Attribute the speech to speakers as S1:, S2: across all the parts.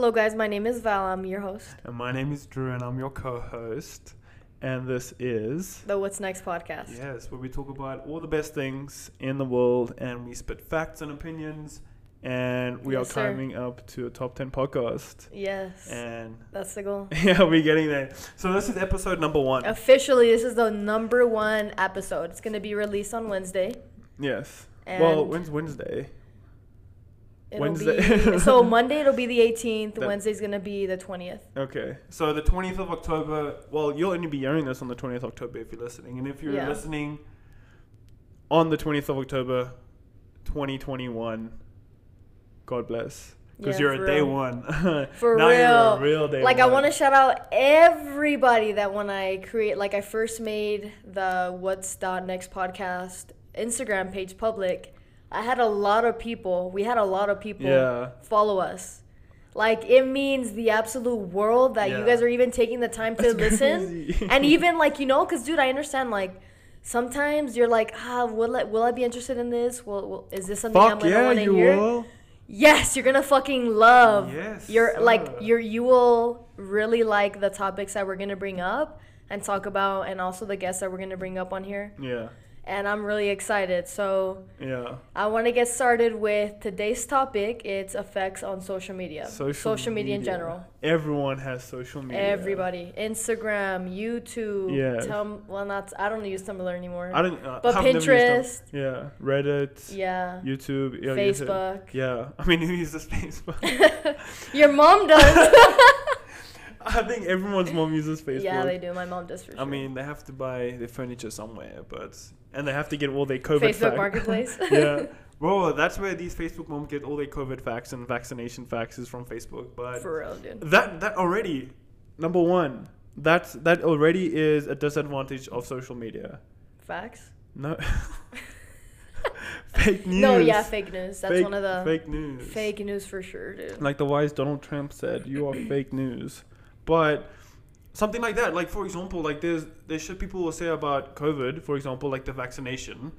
S1: Hello, guys. My name is Val. I'm your host.
S2: And my name is Drew, and I'm your co-host. And this is
S1: The What's Next podcast.
S2: yes, where we talk about all the best things in the world, and we spit facts and opinions. And we
S1: Yes,
S2: are
S1: sir.
S2: climbing up to a top ten podcast.
S1: Yes,
S2: And
S1: that's the goal.
S2: yeah, we're getting there. So this is episode number one.
S1: Officially, this is the number one episode. It's gonna be released on Wednesday.
S2: yes.
S1: And
S2: well, when's Wednesday?
S1: It'll
S2: Wednesday.
S1: Be, so Monday it'll be the 18th.
S2: That-
S1: Wednesday's gonna be the 20th.
S2: Okay, so the 20th of October. Well, you'll only be hearing this on the 20th of October if you're listening, and if you're
S1: Yeah.
S2: listening on the 20th of October, 2021, God bless, because
S1: Yeah,
S2: you're a day
S1: real.
S2: one.
S1: For
S2: now
S1: real.
S2: you're a real day one.
S1: Like I want to shout out everybody that when I create, like I first made the What's Dot Next podcast Instagram page public, I had a lot of people. We had a lot of people
S2: Yeah.
S1: follow us. Like it means the absolute world that you guys are even taking the time to
S2: That's
S1: listen, and even like you know, cause dude, I understand like. Sometimes you're like, ah, will I, will I be interested in this? Will, will is this something I'm gonna
S2: yeah,
S1: want to hear?
S2: will.
S1: Yes, you're gonna fucking love.
S2: Yes,
S1: You're like you're you will really like the topics that we're gonna bring up and talk about, and also the guests that we're gonna bring up on here.
S2: Yeah,
S1: And I'm really excited. So
S2: yeah.
S1: I want to get started with today's topic. It's effects on social media.
S2: Social,
S1: media, in general.
S2: Everyone has social media.
S1: Everybody, Instagram, YouTube.
S2: Yes.
S1: Tum- well, not. I don't use Tumblr anymore.
S2: I don't. Uh,
S1: But
S2: I've.
S1: Pinterest.
S2: Yeah, Reddit.
S1: yeah.
S2: YouTube. Yeah,
S1: Facebook.
S2: Yeah, I mean, who uses Facebook?
S1: Your mom does.
S2: I think everyone's mom uses Facebook.
S1: yeah, they do. My mom does for sure.
S2: I mean, they have to buy the furniture somewhere, but and they have to get all their COVID facts.
S1: Facebook
S2: facts.
S1: Marketplace.
S2: yeah, bro, that's where these Facebook moms get all their COVID facts and vaccination facts is from Facebook. But
S1: For real, dude.
S2: that that already, number one, that's that already is a disadvantage of social media.
S1: Facts.
S2: No, fake news.
S1: No, yeah, fake news. That's
S2: Fake-
S1: one of the
S2: fake news.
S1: fake news for sure, dude.
S2: like the wise Donald Trump said, "You are fake news." But something like that, like for example, like there's there's shit people will say about COVID, for example, like the vaccination.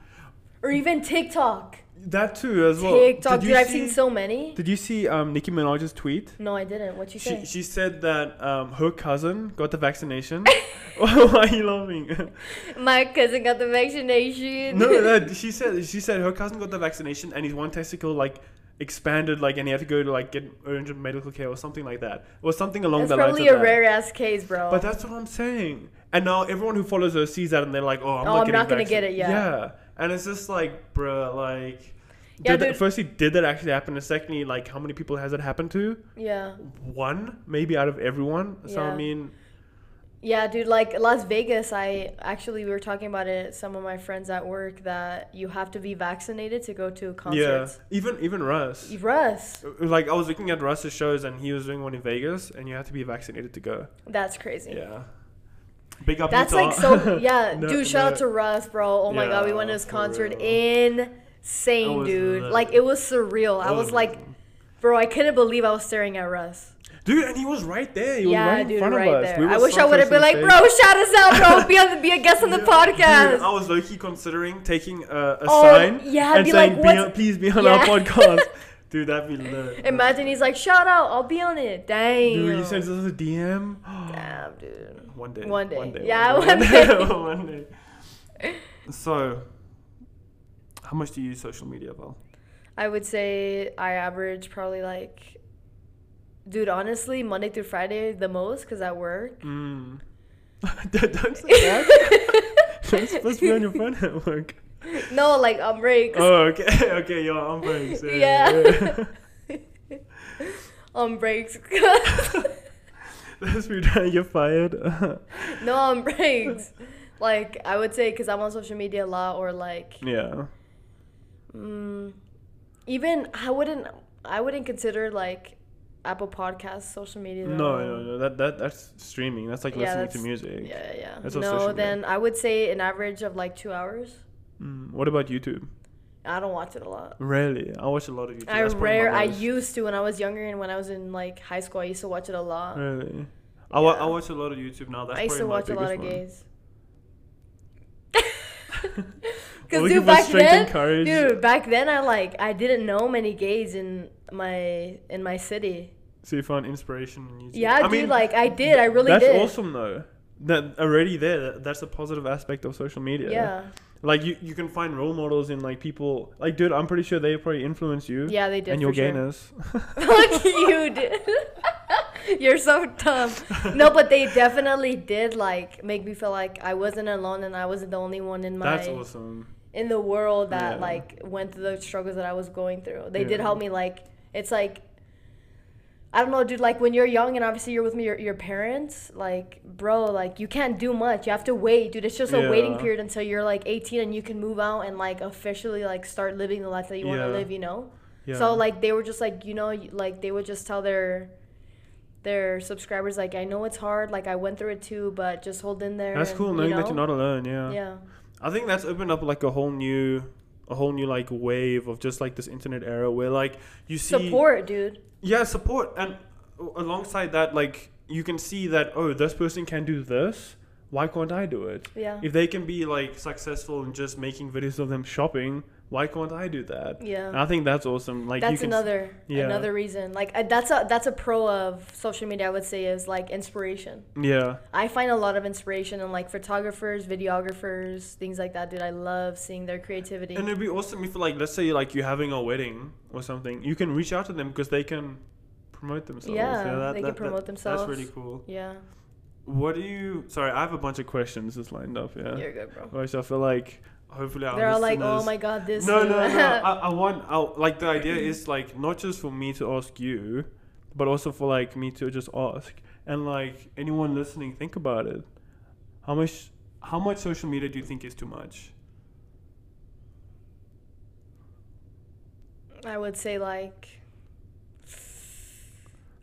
S1: Or even TikTok.
S2: That too, as well.
S1: TikTok, dude.
S2: you
S1: I've seen so many.
S2: Did you see um, Nicki Minaj's tweet?
S1: No, I didn't. What you say?
S2: She she said that um, her cousin got the vaccination. Why are you laughing?
S1: My cousin got the vaccination.
S2: no, that she said she said her cousin got the vaccination and his one testicle like expanded like and he had to go to like get urgent medical care or something like that or something along
S1: That's
S2: the lines
S1: probably
S2: of
S1: a rare ass case, bro.
S2: But that's what I'm saying. And now everyone who follows her sees that and they're like, oh, I'm
S1: Oh,
S2: not
S1: I'm not gonna get it, yeah.
S2: Yeah. And it's just like, bruh, like,
S1: Yeah,
S2: did that, firstly, did that actually happen? And secondly, like, how many people has it happened to?
S1: yeah.
S2: One, maybe out of everyone. So, I
S1: Yeah.
S2: mean,
S1: Yeah, dude, like Las Vegas, I actually we were talking about it some of my friends at work that you have to be vaccinated to go to concerts.
S2: yeah. Even even Russ.
S1: Russ, uh,
S2: Like, I was looking at Russ's shows and he was doing one in Vegas and you have to be vaccinated to go.
S1: that's crazy.
S2: Yeah. Big up
S1: That's
S2: Utah.
S1: like so yeah,
S2: No-
S1: dude. Shout out to Russ, bro. Oh my god, we went to his concert.
S2: real.
S1: Insane, dude.
S2: lit.
S1: Like it was surreal. I was like, bro, I couldn't believe I was staring at Russ.
S2: Dude, and he was right there. He was
S1: yeah,
S2: right in
S1: dude,
S2: front
S1: right
S2: of us. We
S1: I wish I would have been like, bro, shout us out, bro. Be on, be a guest on the podcast. Dude.
S2: I was low key considering taking a, a
S1: Oh,
S2: sign
S1: yeah,
S2: and
S1: be
S2: saying,
S1: like,
S2: be on, please be on
S1: Yeah.
S2: our podcast. Dude, that'd be lit.
S1: Imagine he's like, shout out, I'll be on it. Dang.
S2: Dude, he sends us a DM.
S1: Damn, dude.
S2: One day.
S1: One day.
S2: One day.
S1: Yeah,
S2: one
S1: one
S2: day.
S1: day.
S2: one day. So, how much do you use social media, Val?
S1: I would say I average probably like, dude, honestly, Monday through Friday the most because I work.
S2: Mm. don't say that. You're supposed to be on your phone at work.
S1: No, like on breaks.
S2: Oh, okay. Okay, you're on breaks.
S1: Yeah. on breaks.
S2: That's me trying to get fired.
S1: no, on breaks. Like I would say because I'm on social media a lot, or like,
S2: yeah.
S1: mm, even I wouldn't, I wouldn't consider like Apple Podcasts social media.
S2: No,
S1: though.
S2: no, no. That that that's streaming. That's like
S1: Yeah,
S2: listening to music.
S1: Yeah, yeah.
S2: That's
S1: no, then I would say an average of like two hours.
S2: Mm. What about YouTube?
S1: I don't watch it a lot.
S2: Really, I watch a lot of YouTube.
S1: I
S2: That's
S1: rare. I used to when I was younger and when I was in like high school. I used to watch it a lot.
S2: Really, I, wa- I watch a lot of YouTube now. That's
S1: I used to watch a lot of
S2: biggest
S1: gays. Cause
S2: Looking
S1: dude, back then, dude, back then I like I didn't know many gays in my in my city.
S2: So you found inspiration in YouTube.
S1: Yeah, dude, like I did. I really
S2: that's
S1: did.
S2: awesome though. That already there. that- That's a positive aspect of social media.
S1: Yeah.
S2: Like you, you can find role models in like people. Like, dude, I'm pretty sure they probably influence you.
S1: Yeah, they did.
S2: and your
S1: sure.
S2: gayness.
S1: Fuck you, dude. You're so dumb. No, but they definitely did like make me feel like I wasn't alone and I wasn't the only one in my
S2: That's awesome.
S1: in the world that
S2: Yeah.
S1: like went through the struggles that I was going through. They did help me like it's like I don't know, dude, like when you're young and obviously you're with me, your, your parents, like, bro, like you can't do much. You have to wait, dude. It's just a waiting period until you're like 18 and you can move out and like officially like start living the life that you want to live, you know?
S2: Yeah.
S1: So like they were just like you know like they would just tell their their subscribers like I know it's hard like I went through it too but just hold in there.
S2: That's
S1: and,
S2: cool
S1: you
S2: knowing that you're not alone. Yeah.
S1: Yeah.
S2: I think that's opened up like a whole new, a whole new like wave of just like this internet era where like you see
S1: Support, dude.
S2: Yeah, support, and alongside that, like you can see that oh, this person can do this. Why can't I do it?
S1: Yeah.
S2: If they can be like successful in just making videos of them shopping, why can't I do that?
S1: Yeah.
S2: And I think that's awesome. Like you
S1: that's
S2: can,
S1: another
S2: yeah.
S1: another reason. Like I, that's a that's a pro of social media. I would say is like inspiration.
S2: Yeah,
S1: I find a lot of inspiration in like photographers, videographers, things like that. Dude, I love seeing their creativity.
S2: and it'd be awesome if like let's say like you're having a wedding or something, you can reach out to them because they can promote themselves.
S1: Yeah, they can promote themselves.
S2: That's really cool.
S1: yeah,
S2: What do you? Sorry, I have a bunch of questions just lined up. Yeah.
S1: you're good, bro.
S2: Which I feel like hopefully our
S1: They're all like, oh my god, this.
S2: No, no, no. I, I want, I, like, the idea is like not just for me to ask you, but also for like me to just ask, and like anyone listening, think about it. How much, how much social media do you think is too much?
S1: I would say like.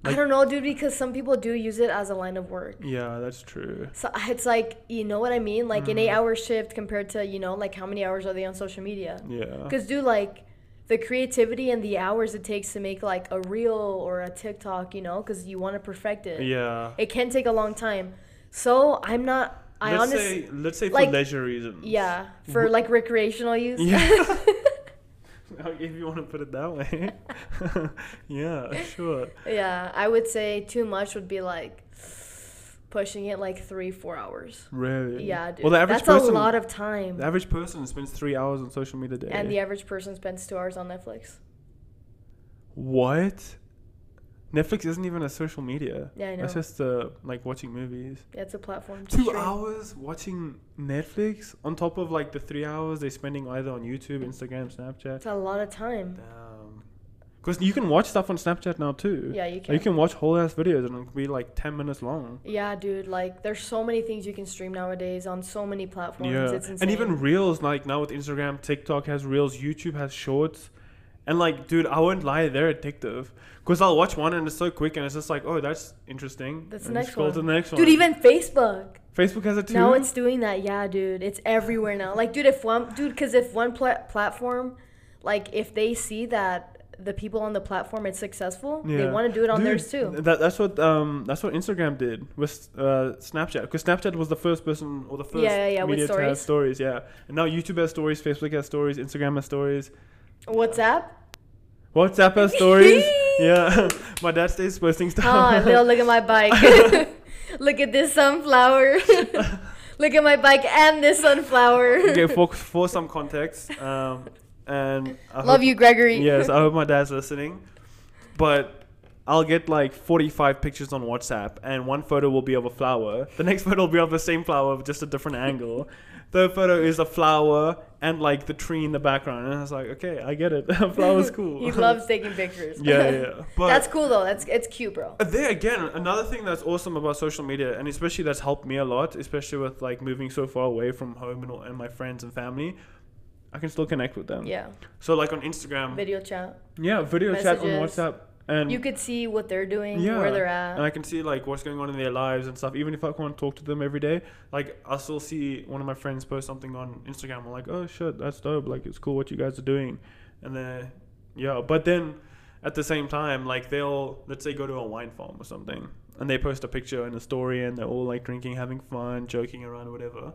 S1: I don't know, dude, because some people do use it as a line of work.
S2: Yeah, that's true.
S1: So it's like, you know what I mean? Like an
S2: Mhm.
S1: eight hour shift compared to, you know, like how many hours are they on social media?
S2: Yeah.
S1: Because, dude, like the creativity and the hours it takes to make like a reel or a TikTok, you know, because you want to perfect it.
S2: Yeah.
S1: It can take a long time. So I'm not, I
S2: let's
S1: honestly,
S2: say, let's say for
S1: like-
S2: leisure reasons.
S1: yeah, for like recreational use.
S2: Yeah. if you want to put it that way. yeah, sure.
S1: yeah, I would say too much would be like pushing it like three, four hours.
S2: Really.
S1: Yeah, dude.
S2: Well, the average
S1: That's
S2: person,
S1: a lot of time.
S2: The average person spends three hours on social media a day.
S1: And the average person spends two hours on Netflix.
S2: What? Netflix isn't even a social media.
S1: Yeah, I know.
S2: It's just uh, like watching movies.
S1: Yeah, it's a platform.
S2: Two
S1: stream.
S2: hours watching Netflix on top of like the three hours they're spending either on YouTube, Instagram, Snapchat.
S1: It's a lot of time.
S2: Damn. Because you can watch stuff on Snapchat now too.
S1: Yeah, you
S2: Like,
S1: can.
S2: you can watch whole ass videos and it can be like 10 minutes long.
S1: Yeah, dude. Like, there's so many things you can stream nowadays on so many platforms.
S2: Yeah.
S1: It's insane.
S2: And even Reels, like now with Instagram, TikTok has Reels, YouTube has Shorts. And like, dude, I won't lie, they're addictive. Because I'll watch one and it's so quick and it's just like, oh, that's interesting.
S1: That's the next
S2: scroll to
S1: one.
S2: the next one.
S1: dude, even Facebook.
S2: Facebook has it too.
S1: Now it's doing that. Yeah, dude. It's everywhere now. Like, dude, if one, dude, because if one pla- platform, like, if they see that the people on the platform is successful, they want to do it on
S2: Dude,
S1: theirs too.
S2: That, that's what um that's what Instagram did with uh, Snapchat because Snapchat was the first person or the first
S1: Yeah, yeah, yeah,
S2: media to have
S1: stories.
S2: stories. Yeah, and now YouTube has stories, Facebook has stories, Instagram has stories,
S1: WhatsApp.
S2: WhatsApp has stories. yeah, my dad stays posting stuff.
S1: Ah, Lil, look at my bike. look at this sunflower. look at my bike and this sunflower.
S2: okay, for for some context, um, and I
S1: Love
S2: hope-
S1: you, Gregory.
S2: Yes, I hope my dad's listening, but. I'll get like 45 pictures on WhatsApp, and one photo will be of a flower. The next photo will be of the same flower, just a different angle. Third photo is a flower and like the tree in the background. And I was like, okay, I get it. Flower's cool.
S1: he loves taking pictures.
S2: yeah, yeah. But
S1: that's cool though. That's it's cute, bro.
S2: uh, there again, another thing that's awesome about social media, and especially that's helped me a lot, especially with like moving so far away from home and, all- and my friends and family, I can still connect with them.
S1: Yeah.
S2: So like on Instagram,
S1: Video chat.
S2: yeah, video chat on WhatsApp, and
S1: You could see what they're doing,
S2: Yeah,
S1: where they're at, and.
S2: I can see like what's going on in their lives and stuff. Even if I can't talk to them every day, like I'll still see one of my friends post something on Instagram. I'm like, oh shit, that's dope. Like it's cool what you guys are doing, and then yeah. But then at the same time, like they'll let's say go to a wine farm or something, and they post a picture and a story, and they're all like drinking, having fun, joking around, whatever.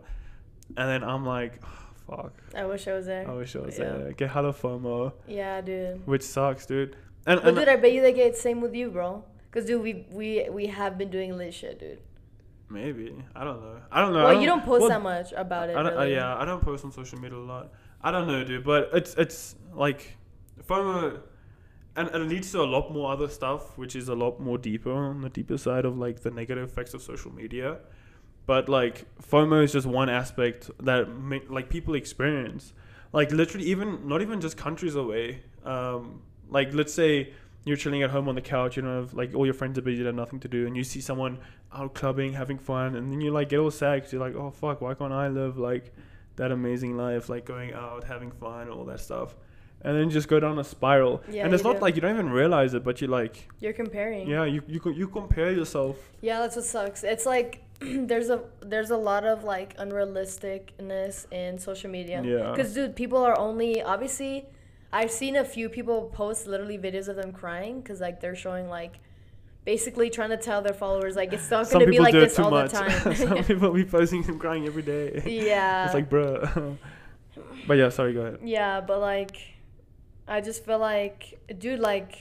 S2: And then I'm like, oh, fuck.
S1: I wish I was there.
S2: I wish I was
S1: Yeah.
S2: there. Get hella FOMO,
S1: Yeah, dude.
S2: which sucks, dude. And,
S1: But
S2: and
S1: dude, I bet you they get same with you, bro. Cause dude, we we we have been doing lit shit, dude.
S2: Maybe I don't know. I don't know. I
S1: Well,
S2: don't,
S1: you don't post
S2: well,
S1: that much about it.
S2: I don't, uh, yeah, I don't post on social media a lot. I don't know, dude, but it's it's like FOMO, and, and it leads to a lot more other stuff, which is a lot more deeper on the deeper side of like the negative effects of social media. But like FOMO is just one aspect that like people experience. Like literally, even not even just countries away. Um, like let's say you're chilling at home on the couch, you know, like all your friends are busy, they have nothing to do, and you see someone out clubbing, having fun, and then you like get all sad 'cause you're like, oh fuck, why can't I live like that amazing life, like going out, having fun, all that stuff, and then you just go down a spiral.
S1: Yeah,
S2: and it's not
S1: do.
S2: like you don't even realize it, but you like,
S1: You're comparing.
S2: yeah, you you you compare yourself.
S1: Yeah, that's what sucks. It's like there's a there's a lot of like unrealisticness in social media.
S2: Yeah.
S1: Cause dude, people are only obviously. I've seen a few people post literally videos of them crying because like they're showing like, basically trying to tell their followers like it's not gonna be like this all
S2: much.
S1: the time.
S2: Some people be posting them crying every day.
S1: yeah.
S2: it's like, bro. but yeah, sorry, go ahead.
S1: Yeah, but like, I just feel like, dude, like,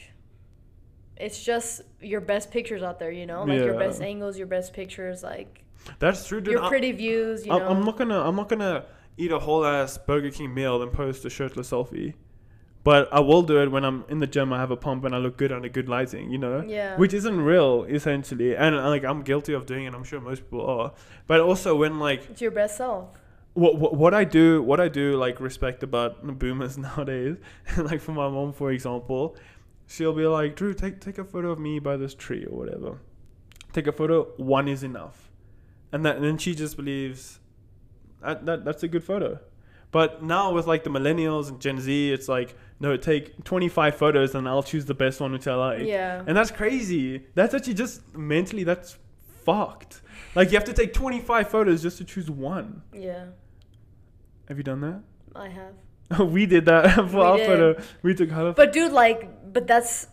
S1: it's just your best pictures out there, you know, like your best angles, your best pictures, like
S2: That's true, dude.
S1: your
S2: I-
S1: pretty views, you
S2: I'm,
S1: know.
S2: I'm not gonna I'm not gonna eat a whole ass Burger King meal and post a shirtless selfie. But I will do it when I'm in the gym. I have a pump and I look good under good lighting, you know,
S1: yeah.
S2: which isn't real essentially. And uh, like I'm guilty of doing it. I'm sure most people are. But also when like
S1: it's your best self.
S2: what what, what I do what I do like respect about boomers nowadays, like for my mom for example, she'll be like, Drew, take take a photo of me by this tree or whatever. Take a photo. One is enough, and that and then she just believes that, that that's a good photo. But now with like the millennials and Gen Z, it's like no, take 25 photos and I'll choose the best one which I like.
S1: Yeah.
S2: And that's crazy. That's actually just mentally that's fucked. Like you have to take 25 photos just to choose one.
S1: Yeah.
S2: Have you done that?
S1: I have.
S2: we did that for
S1: We
S2: our
S1: did.
S2: photo. We took half.
S1: But dude, like, but that's,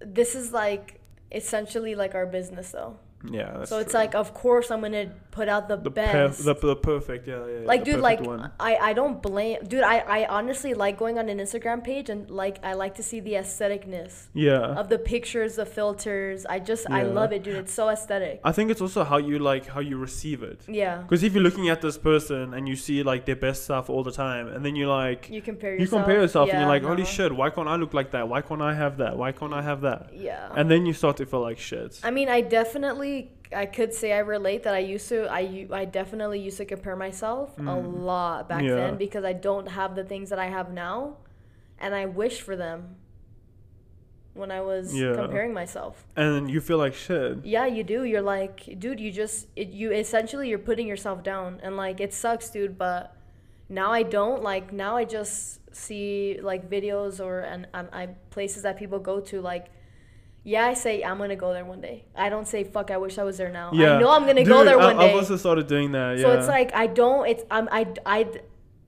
S1: this is like essentially like our business though.
S2: Yeah.
S1: So it's
S2: true.
S1: like, of course, I'm gonna put out the,
S2: the
S1: best.
S2: the, the perfect. Yeah, yeah. yeah,
S1: like dude like
S2: one.
S1: I, I don't blame dude I, I honestly like going on an instagram page and like i like to see the aestheticness
S2: yeah.
S1: of the pictures the filters i just i love it dude it's so aesthetic
S2: I think it's also how you like how you receive it.
S1: yeah
S2: Because if you're looking at this person and you see like their best stuff all the time, and then you're like
S1: you compare
S2: you
S1: yourself
S2: compare yourself and you're like, holy
S1: no.
S2: shit, why can't I look like that? Why can't I have that? Why can't I have that?
S1: yeah
S2: And then you start to feel like shit.
S1: i mean i definitely i could say i relate that i used to I I definitely used to compare myself a
S2: Mm.
S1: lot back
S2: Yeah.
S1: then because i don't have the things that i have now and i wish for them when i was
S2: Yeah.
S1: comparing myself
S2: And you feel like shit.
S1: Yeah, you do. You're like, dude, you just it, you essentially you're putting yourself down and like it sucks, dude, but now I don't like now I just see like videos or and, and I places that people go to like yeah, I say I'm gonna go there one day. I don't say fuck. I wish I was there now.
S2: Yeah.
S1: I know I'm gonna go
S2: Dude,
S1: there
S2: I-
S1: one day.
S2: I've also started doing that. Yeah.
S1: So it's like I don't. It's I'm I I.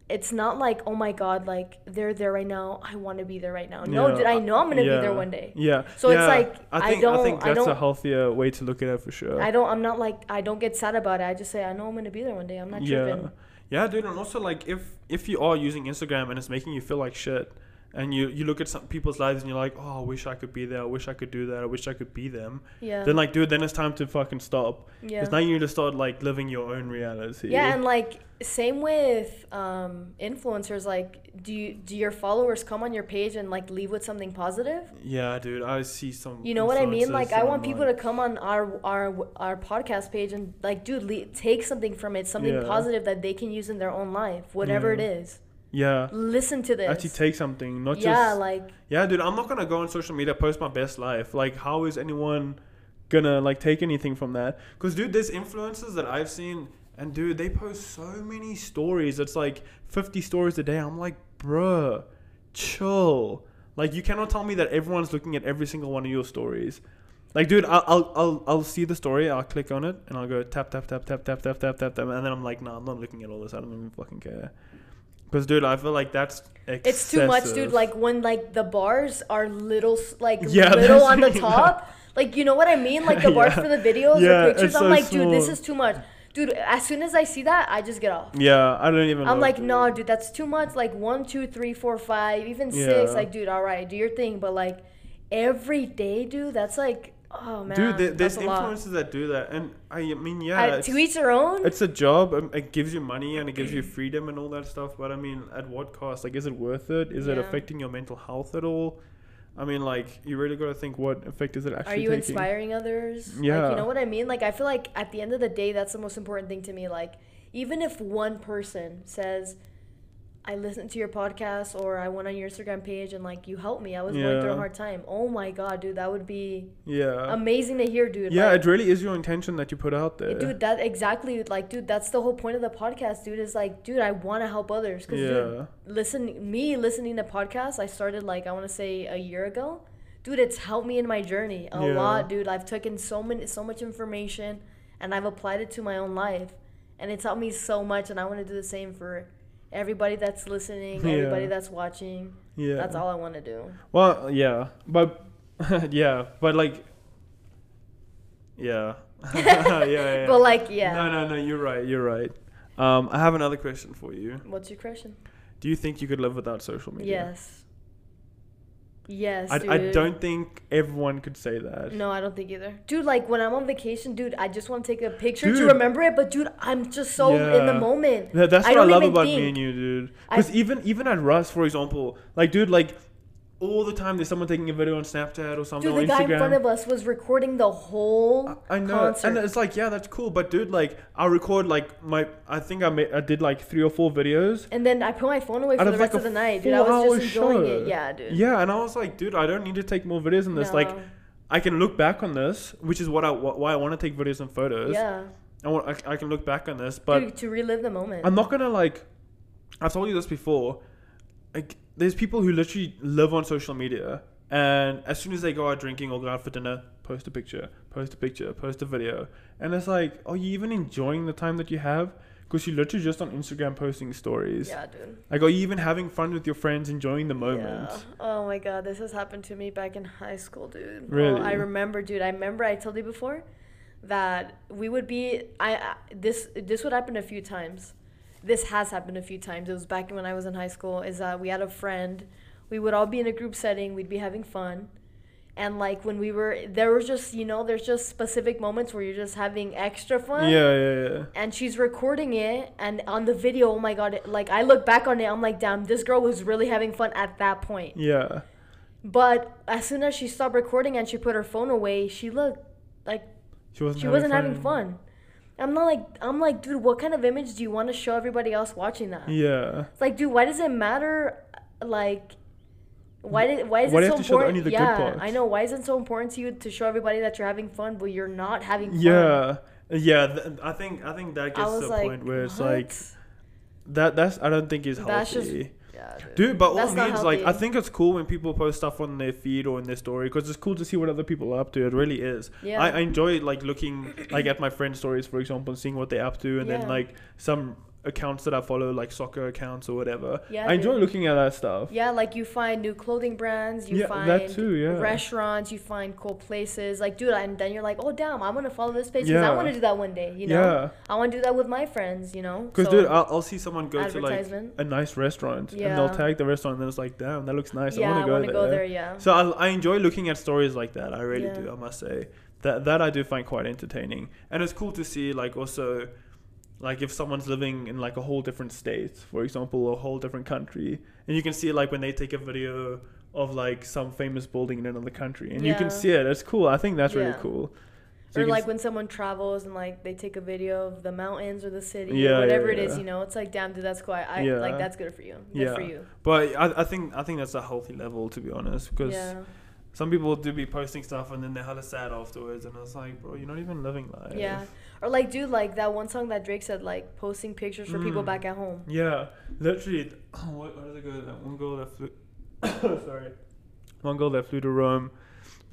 S1: It's not like oh my god, like they're there right now. I want to be there right now. No,
S2: Yeah,
S1: dude, I know I'm gonna
S2: yeah,
S1: be there one day.
S2: Yeah.
S1: So it's like,
S2: I
S1: I don't-
S2: think
S1: I
S2: that's a healthier way to look at it for sure.
S1: I don't. I'm not like I don't get sad about it. I just say I know I'm gonna be there one day. I'm not
S2: yeah.
S1: tripping.
S2: Yeah, dude, and also like if if you are using Instagram and it's making you feel like shit, and you you look at some people's lives and you're like, oh, I wish I could be there. I wish I could do that. I wish I could be them.
S1: Yeah.
S2: Then like, dude, then it's time to fucking stop.
S1: yeah.
S2: Because now you need to start like living your own reality.
S1: Yeah, and like same with um, influencers. Like, do you do your followers come on your page and like leave with something positive?
S2: Yeah, dude, I see some.
S1: You know what I mean? Like, I want people
S2: like-
S1: to come on our our our podcast page and like, dude, le- take something from it, something
S2: Yeah.
S1: positive that they can use in their own life, whatever
S2: Yeah.
S1: it is.
S2: Yeah.
S1: Listen to this.
S2: Actually, take something, not
S1: yeah,
S2: just.
S1: like
S2: Yeah, dude, I'm not gonna go on social media post my best life. Like, how is anyone gonna like take anything from that? Because, dude, there's influencers that I've seen, and dude, they post so many stories. It's like 50 stories a day. I'm like, bruh, chill. Like, you cannot tell me that everyone's looking at every single one of your stories. Like, dude, I'll, I'll, I'll, I'll see the story, I'll click on it, and I'll go tap, tap, tap, tap, tap, tap, tap, tap, tap, and then I'm like, nah, I'm not looking at all this. I don't even fucking care. Because, dude, I feel like that's excessive.
S1: it's too much, dude. Like when like the bars are little, like
S2: Yeah,
S1: little on the top. Like you know what I mean? Like the bars
S2: Yeah.
S1: for the videos
S2: Yeah,
S1: or pictures. I'm
S2: so
S1: like, dude, this is too much. Dude, as soon as I see that, I just get off.
S2: Yeah, I don't even.
S1: I'm like,
S2: dude.
S1: no, dude, that's too much. Like one, two, three, four, five, even six. Like, dude, all right, do your thing. But like every day, dude, that's like Oh man,
S2: Dude, there, there's influencers that do that, and I mean, yeah,
S1: Uh, to each their own.
S2: it's a job. um, It gives you money and it gives you freedom and all that stuff. But I mean, at what cost? Like, is it worth it? Is it affecting your mental health at all? I mean, like, you really got to think what effect is it actually
S1: Are you
S2: taking?
S1: inspiring others? Like,
S2: Yeah.
S1: you know what I mean? Like, I feel like at the end of the day, that's the most important thing to me. Like, even if one person says, I listened to your podcast or I went on your Instagram page and, like, you helped me, I was going through a hard time. Oh my God, dude, that would be
S2: Yeah.
S1: amazing to hear, dude.
S2: yeah,
S1: Like,
S2: it really is your intention that you put out there.
S1: Dude, that exactly like, dude, that's the whole point of the podcast, dude. Is like, dude, I want to help others. Cause, dude,
S2: yeah.
S1: listen, me listening to podcasts, I started like I want to say a year ago. Dude, it's helped me in my journey a
S2: Yeah.
S1: lot, dude. I've taken so many, so much information, and I've applied it to my own life, and it's helped me so much. And I want to do the same for everybody that's listening,
S2: Yeah.
S1: everybody that's watching.
S2: Yeah.
S1: That's all I want to do.
S2: Well, yeah, but yeah, but like, yeah, yeah, yeah.
S1: But like, yeah.
S2: No, no, no. You're right. You're right. Um, I have another question for you.
S1: What's your question?
S2: Do you think you could live without social media?
S1: Yes. Yes,
S2: I,
S1: dude.
S2: I don't think everyone could say that.
S1: No, I don't think either. Dude, like when I'm on vacation, dude, I just want to take a picture to remember it. But dude, I'm just so in the moment.
S2: That, that's
S1: I
S2: what I, love about
S1: think.
S2: me and you, dude. Because even even at Russ, for example, like, dude, like, all the time there's someone taking a video on Snapchat or something
S1: Dude, the guy in front of us was recording the whole
S2: I know,
S1: concert.
S2: and it's like, yeah, that's cool. But dude, like, I record like my, I think I made, I did like three or four videos.
S1: And then I put my phone away for the rest
S2: like,
S1: of the night, dude. I was just enjoying
S2: show.
S1: it. Yeah, dude.
S2: Yeah, and I was like, dude, I don't need to take more videos than this. Like, I can look back on this, which is what I why I want to take videos and photos.
S1: yeah.
S2: I want, I, I can look back on this, but
S1: Dude, to relive the moment.
S2: I'm not gonna like. I've told you this before. Like, there's people who literally live on social media, and as soon as they go out drinking or go out for dinner, post a picture, post a picture, post a video, and it's like, are you even enjoying the time that you have? Because you're literally just on Instagram posting stories.
S1: yeah, dude.
S2: Like, are you even having fun with your friends, enjoying the moment?
S1: Yeah. Oh my god, this has happened to me back in high school, dude. Oh,
S2: Really?
S1: I remember, dude. I remember I told you before that we would be. I I- this this would happen a few times. This has happened a few times. It was back when I was in high school. Is that we had a friend. We would all be in a group setting. We'd be having fun. And like when we were, there was just you know, there's just specific moments where you're just having extra fun
S2: Yeah, yeah, yeah.
S1: and she's recording it and on the video oh my god it, like i look back on it i'm like damn this girl was really having fun at that point
S2: Yeah.
S1: but as soon as she stopped recording and she put her phone away she looked like
S2: She wasn't.
S1: she wasn't having fun i'm not like i'm like dude what kind of image do you want to show everybody else watching that
S2: Yeah.
S1: it's like dude why does it matter like why did why is
S2: Why
S1: it so
S2: have to show
S1: important?
S2: only the good
S1: yeah? I know. Why is it so important to you to show everybody that you're having fun, but you're not having fun?
S2: Yeah. Yeah. Th- I think I think that gets to the
S1: like,
S2: point where it's
S1: what?
S2: like that. That's I don't think is healthy.
S1: That's just yeah, dude.
S2: Dude, all
S1: That's not
S2: means, like I think it's cool when people post stuff on their feed or in their story because it's cool to see what other people are up to. It really is.
S1: Yeah.
S2: I, I enjoy like looking like at my friends' stories, for example, and seeing what they're up to, and
S1: Yeah.
S2: then like some accounts that I follow, like soccer accounts or whatever.
S1: Yeah,
S2: I enjoy looking at that stuff.
S1: Yeah, like you find new clothing brands, you
S2: Yeah,
S1: find
S2: that too, yeah.
S1: restaurants, you find cool places. Like, dude, and then you're like, oh damn, I'm gonna follow this page because I want to do that one day. You know,
S2: Yeah.
S1: I want to do that with my friends. You know,
S2: Because,
S1: So,
S2: dude, I'll, I'll see someone go to like a nice restaurant and they'll tag the restaurant, and then it's like, damn, that looks nice.
S1: yeah,
S2: I want to go, there.
S1: go there. Yeah,
S2: So I, I enjoy looking at stories like that. I really
S1: Yeah.
S2: do. I must say that that I do find quite entertaining, and it's cool to see like also, like if someone's living in like a whole different state, for example, a whole different country, and you can see like when they take a video of like some famous building in another country, and you can see it. It's cool. I think that's really cool. So
S1: or like
S2: s-
S1: when someone travels and like they take a video of the mountains or the city
S2: Yeah,
S1: or
S2: yeah,
S1: whatever it is. You know, it's like damn, dude, that's cool. I, I
S2: Yeah.
S1: like that's good for you. Good
S2: Yeah.
S1: for you.
S2: but I, I think I think that's a healthy level to be honest, because
S1: Yeah,
S2: some people do be posting stuff and then they're hella sad afterwards, and it's like, bro, you're not even living life.
S1: yeah. Or like, dude, like that one song that Drake said, like posting pictures for people
S2: Mm.
S1: back at home.
S2: Yeah, literally. What, what is it called? That one girl that flew. sorry, one girl that flew to Rome.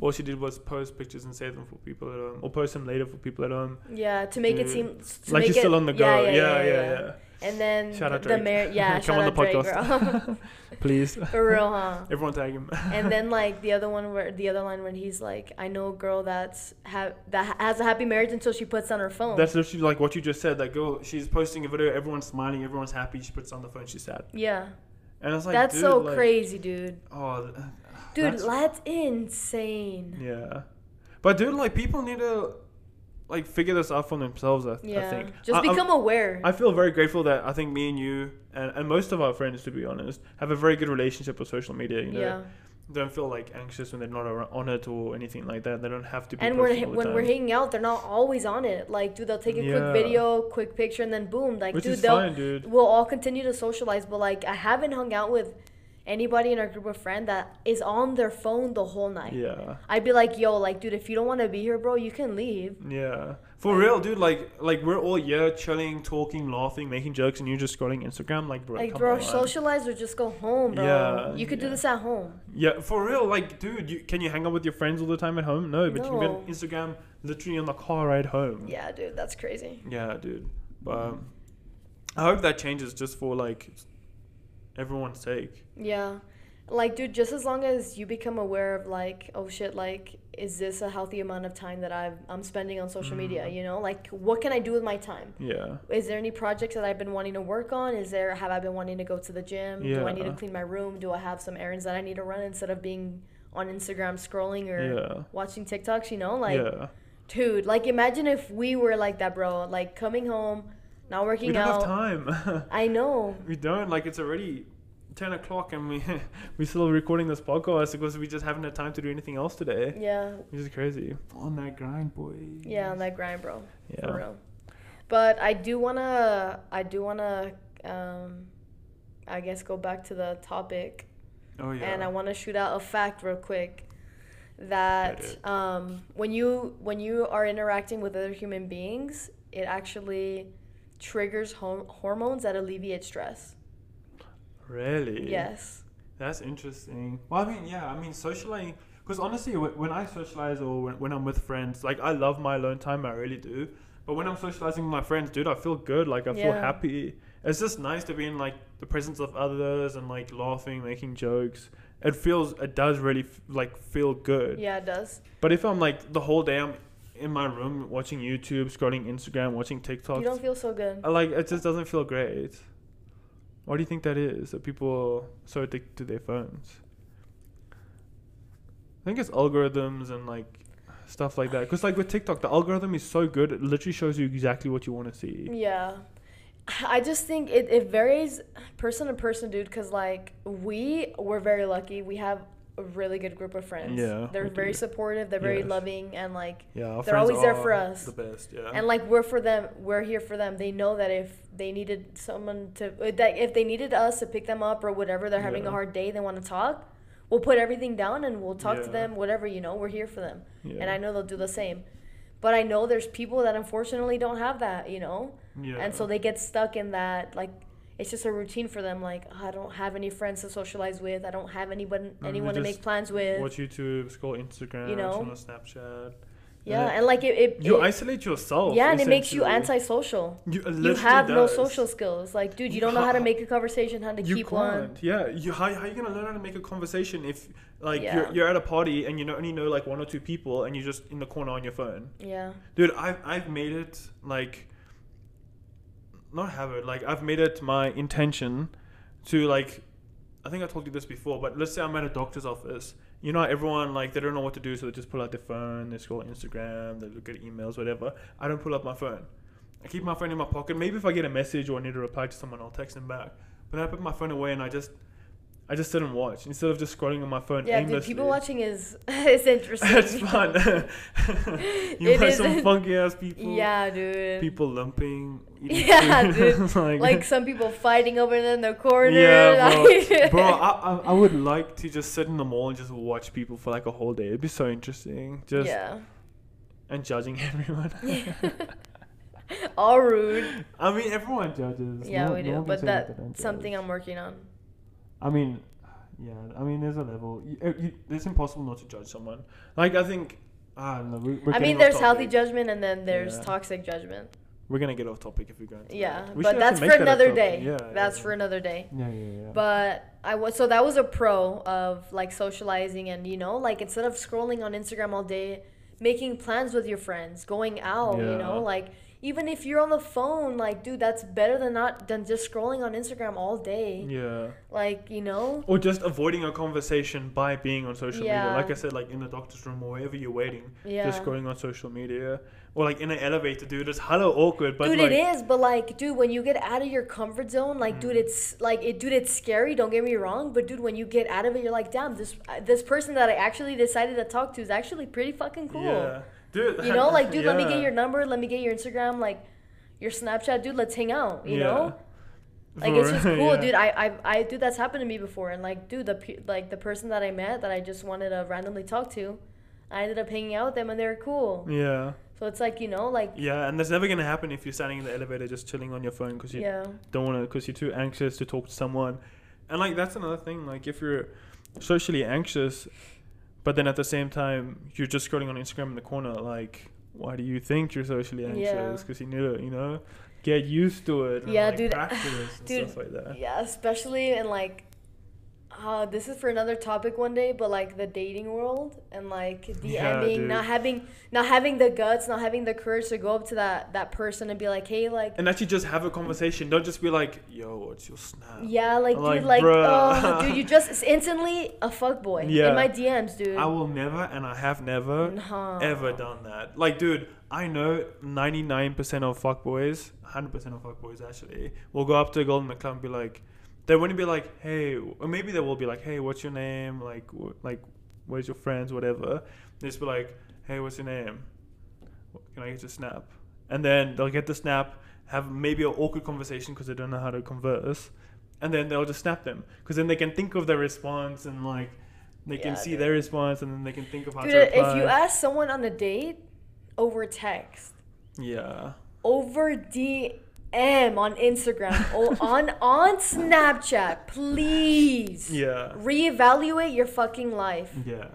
S2: All she did was post pictures and save them for people at home, or post them later for people at home.
S1: Yeah, to make it seem to
S2: like
S1: it,
S2: still on the go.
S1: Yeah,
S2: Yeah,
S1: yeah,
S2: yeah,
S1: yeah.
S2: yeah.
S1: And then
S2: Shout out
S1: the mayor, yeah,
S2: Come on the podcast.
S1: girl.
S2: Please,
S1: For real, huh?
S2: everyone tag him.
S1: And then like the other one where the other line when he's like, I know a girl that's ha- that has a happy marriage until she puts on her phone.
S2: That's literally like what you just said. That girl, she's posting a video, everyone's smiling, everyone's happy. She puts on the phone, she's sad,
S1: yeah,
S2: and it's like
S1: that's
S2: dude,
S1: so
S2: like,
S1: crazy, dude.
S2: Oh,
S1: Dude,
S2: that's-
S1: that's insane.
S2: Yeah. But dude, like people need to like figure this out for themselves. I,
S1: Yeah.
S2: I think.
S1: Just
S2: I- I'm-
S1: become aware.
S2: I feel very grateful that I think me and you and, and most of our friends, to be honest, have a very good relationship with social media. You know,
S1: yeah.
S2: don't feel like anxious when they're not on it or anything like that. They don't have to be.
S1: And we're,
S2: posting all the
S1: when we're hanging out, they're not always on it. Like, dude, they'll take a
S2: Yeah.
S1: quick video, quick picture, and then boom. Like,
S2: which
S1: dude,
S2: is fine, dude.
S1: we'll all continue to socialize. But like, I haven't hung out with anybody in our group of friends that is on their phone the whole night.
S2: Yeah,
S1: I'd be like, yo, like, dude, if you don't want to be here, bro, you can leave.
S2: yeah, for real, dude. Like, like we're all here chilling, talking, laughing, making jokes, and you're just scrolling Instagram. Like, bro,
S1: Like, bro,
S2: on.
S1: socialize or just go home, bro.
S2: Yeah,
S1: you could do this at home.
S2: Yeah, for real. Like, dude, you, can you hang out with your friends all the time at home? No, but you can be on Instagram literally on the car ride home.
S1: Yeah, dude, that's crazy.
S2: Yeah, dude. But um, I hope that changes just for like everyone's sake.
S1: Yeah. Like, dude, just as long as you become aware of, like, oh shit, like, is this a healthy amount of time that I've, I'm spending on social media?
S2: Mm.
S1: You know, like, what can I do with my time?
S2: Yeah.
S1: Is there any projects that I've been wanting to work on? Is there, have I been wanting to go to the gym? Yeah. Do I need to clean my room? Do I have some errands that I need to run instead of being on Instagram scrolling or
S2: Yeah.
S1: watching TikToks? You know, like,
S2: yeah.
S1: dude, like, imagine if we were like that, bro. Like, coming home, not working
S2: We don't
S1: out.
S2: have time.
S1: I know.
S2: we don't. Like it's already ten o'clock and we we still recording this podcast because we just haven't had time to do anything else today.
S1: Yeah,
S2: Which is crazy. On that grind, boy.
S1: yeah, on that grind, bro.
S2: Yeah.
S1: for real. But I do wanna, I do wanna, um, I guess go back to the topic,
S2: Oh yeah.
S1: and I want to shoot out a fact real quick that um, when you when you are interacting with other human beings, it actually triggers hom- hormones that alleviate stress.
S2: really.
S1: Yes.
S2: That's interesting. Well, I mean, yeah, I mean, socializing. Because honestly, wh- when I socialize or when, when I'm with friends, like I love my alone time, I really do. But when I'm socializing with my friends, dude, I feel good. Like I feel happy. It's just nice to be in like the presence of others and like laughing, making jokes. It feels, it does really f- like feel good.
S1: Yeah, it does.
S2: But if I'm like the whole day I'm in my room watching YouTube, scrolling Instagram, watching TikTok,
S1: You don't feel so good.
S2: I like it just doesn't feel great. Why do you think that is? That people are so addicted to their phones. I think it's algorithms and like stuff like that. Because like with TikTok, the algorithm is so good; it literally shows you exactly what you want to see.
S1: Yeah. I just think it, it varies person to person, dude, because, like, we were very lucky. We have a really good group of friends.
S2: Yeah,
S1: They're very
S2: do.
S1: supportive, they're very
S2: Yes.
S1: loving, and, like,
S2: Yeah,
S1: They're always there for us.
S2: The best, yeah.
S1: and, like, we're for them, we're here for them. They know that if they needed someone to, that if they needed us to pick them up or whatever, they're having a hard day, they want to talk, we'll put everything down and we'll talk to them, whatever, you know, we're here for them.
S2: yeah.
S1: And I know they'll do the same. But I know there's people that unfortunately don't have that, you know?
S2: yeah.
S1: and so they get stuck in that like it's just a routine for them like "Oh, i don't have any friends to socialize with i don't have anyone
S2: mm-hmm.
S1: anyone to make plans with
S2: watch YouTube, scroll Instagram,
S1: You know?
S2: on Snapchat.
S1: yeah
S2: then
S1: and like it, it,
S2: You
S1: it-
S2: isolate yourself.
S1: yeah and it makes you antisocial
S2: You,
S1: you have no social skills like dude you don't know how to make a conversation how to
S2: you
S1: keep
S2: can't.
S1: one
S2: Yeah, you how, how you gonna learn how to make a conversation if like
S1: Yeah.
S2: you're, you're at a party and you know, only know like one or two people and you're just in the corner on your phone,
S1: yeah
S2: dude. I've I've made it like not habit like I've made it my intention to like I think I told you this before, but let's say I'm at a doctor's office. You know, everyone like they don't know what to do, so they just pull out their phone, they scroll Instagram, they look at emails, whatever. I don't pull out my phone. I keep my phone in my pocket. Maybe if I get a message or I need to reply to someone, I'll text them back. But then I put my phone away and I just, I just didn't watch instead of just scrolling on my phone
S1: yeah dude people watching is it's interesting
S2: It's fun. you
S1: It
S2: some funky ass people.
S1: yeah dude
S2: People lumping.
S1: Yeah, dude. like some people fighting over in the corner
S2: Yeah, bro.
S1: like-
S2: bro, I, I, I would like to just sit in the mall and just watch people for like a whole day. It'd be so interesting. Just
S1: yeah
S2: and judging everyone.
S1: all rude
S2: I mean, everyone judges.
S1: yeah
S2: No-
S1: we do but that's something i'm working on
S2: I mean, yeah. I mean, there's a level. You, uh, you, it's impossible not to judge someone. Like I think. I don't know. We, we're
S1: I mean, there's healthy judgment and then there's
S2: Yeah.
S1: toxic judgment.
S2: We're gonna get off topic if we go. Into
S1: Yeah,
S2: that. We
S1: but that's for
S2: that
S1: another day.
S2: Yeah,
S1: that's
S2: yeah,
S1: for another day.
S2: Yeah, yeah, yeah.
S1: But I was so that was a pro of like socializing and you know like instead of scrolling on Instagram all day, making plans with your friends, going out. You know like even if you're on the phone, like, dude, that's better than not than just scrolling on Instagram all day.
S2: Yeah.
S1: Like, you know.
S2: Or just avoiding a conversation by being on social
S1: Yeah.
S2: media. Like I said, like in the doctor's room or wherever you're waiting,
S1: Yeah.
S2: just going on social media. Or like in an elevator, dude. It's hella awkward. But
S1: dude,
S2: like,
S1: it is, but like, dude, when you get out of your comfort zone, like,
S2: Mm.
S1: dude, it's like, it, dude, it's scary. Don't get me wrong, but dude, when you get out of it, you're like, damn, this this person that I actually decided to talk to is actually pretty fucking cool.
S2: Yeah. Dude.
S1: You know, like, dude, let me get your number, let me get your Instagram, like, your Snapchat, dude. Let's hang out. You
S2: Yeah.
S1: know, like,
S2: For
S1: it's just cool,
S2: yeah.
S1: dude. I, I, I, dude, that's happened to me before, and like, dude, the like the person that I met that I just wanted to randomly talk to, I ended up hanging out with them, and they were cool.
S2: Yeah.
S1: So it's like, you know, like,
S2: Yeah, and that's never gonna happen if you're standing in the elevator just chilling on your phone because you
S1: yeah,
S2: don't want to because you're too anxious to talk to someone and like that's another thing like if you're socially anxious but then at the same time you're just scrolling on instagram in the corner like why do you think you're socially anxious? Because you need to you know? Get used to it
S1: Yeah,
S2: like,
S1: dude. Dude,
S2: stuff like that.
S1: yeah, especially in like, uh, this is for another topic one day, but like the dating world and like DMing,
S2: Yeah,
S1: not having, not having the guts, not having the courage to go up to that that person and be like, hey, like.
S2: and actually just have a conversation don't just be like yo what's your snap
S1: Yeah, like,
S2: Like,
S1: dude, like, oh, dude, you just it's instantly a fuck boy
S2: Yeah.
S1: in my DMs, dude.
S2: i will never and i have never ever done that. Like, dude, I know 99% of fuck boys, 100% of fuck boys actually, will go up to a girl in the club and be like, they wouldn't be like, hey, or maybe they will be like, hey, what's your name? Like, wh- like, where's your friends? Whatever. They just be like, hey, what's your name? Can I get your snap? And then they'll get the snap, have maybe an awkward conversation because they don't know how to converse, and then they'll just snap them because then they can think of their response and like. They can see
S1: dude.
S2: their response and then they can think of how
S1: Dude,
S2: to reply.
S1: Dude, if you ask someone on a date over text,
S2: Yeah.
S1: over DM on Instagram, or on on Snapchat, please
S2: Yeah.
S1: reevaluate your fucking life.
S2: Yeah.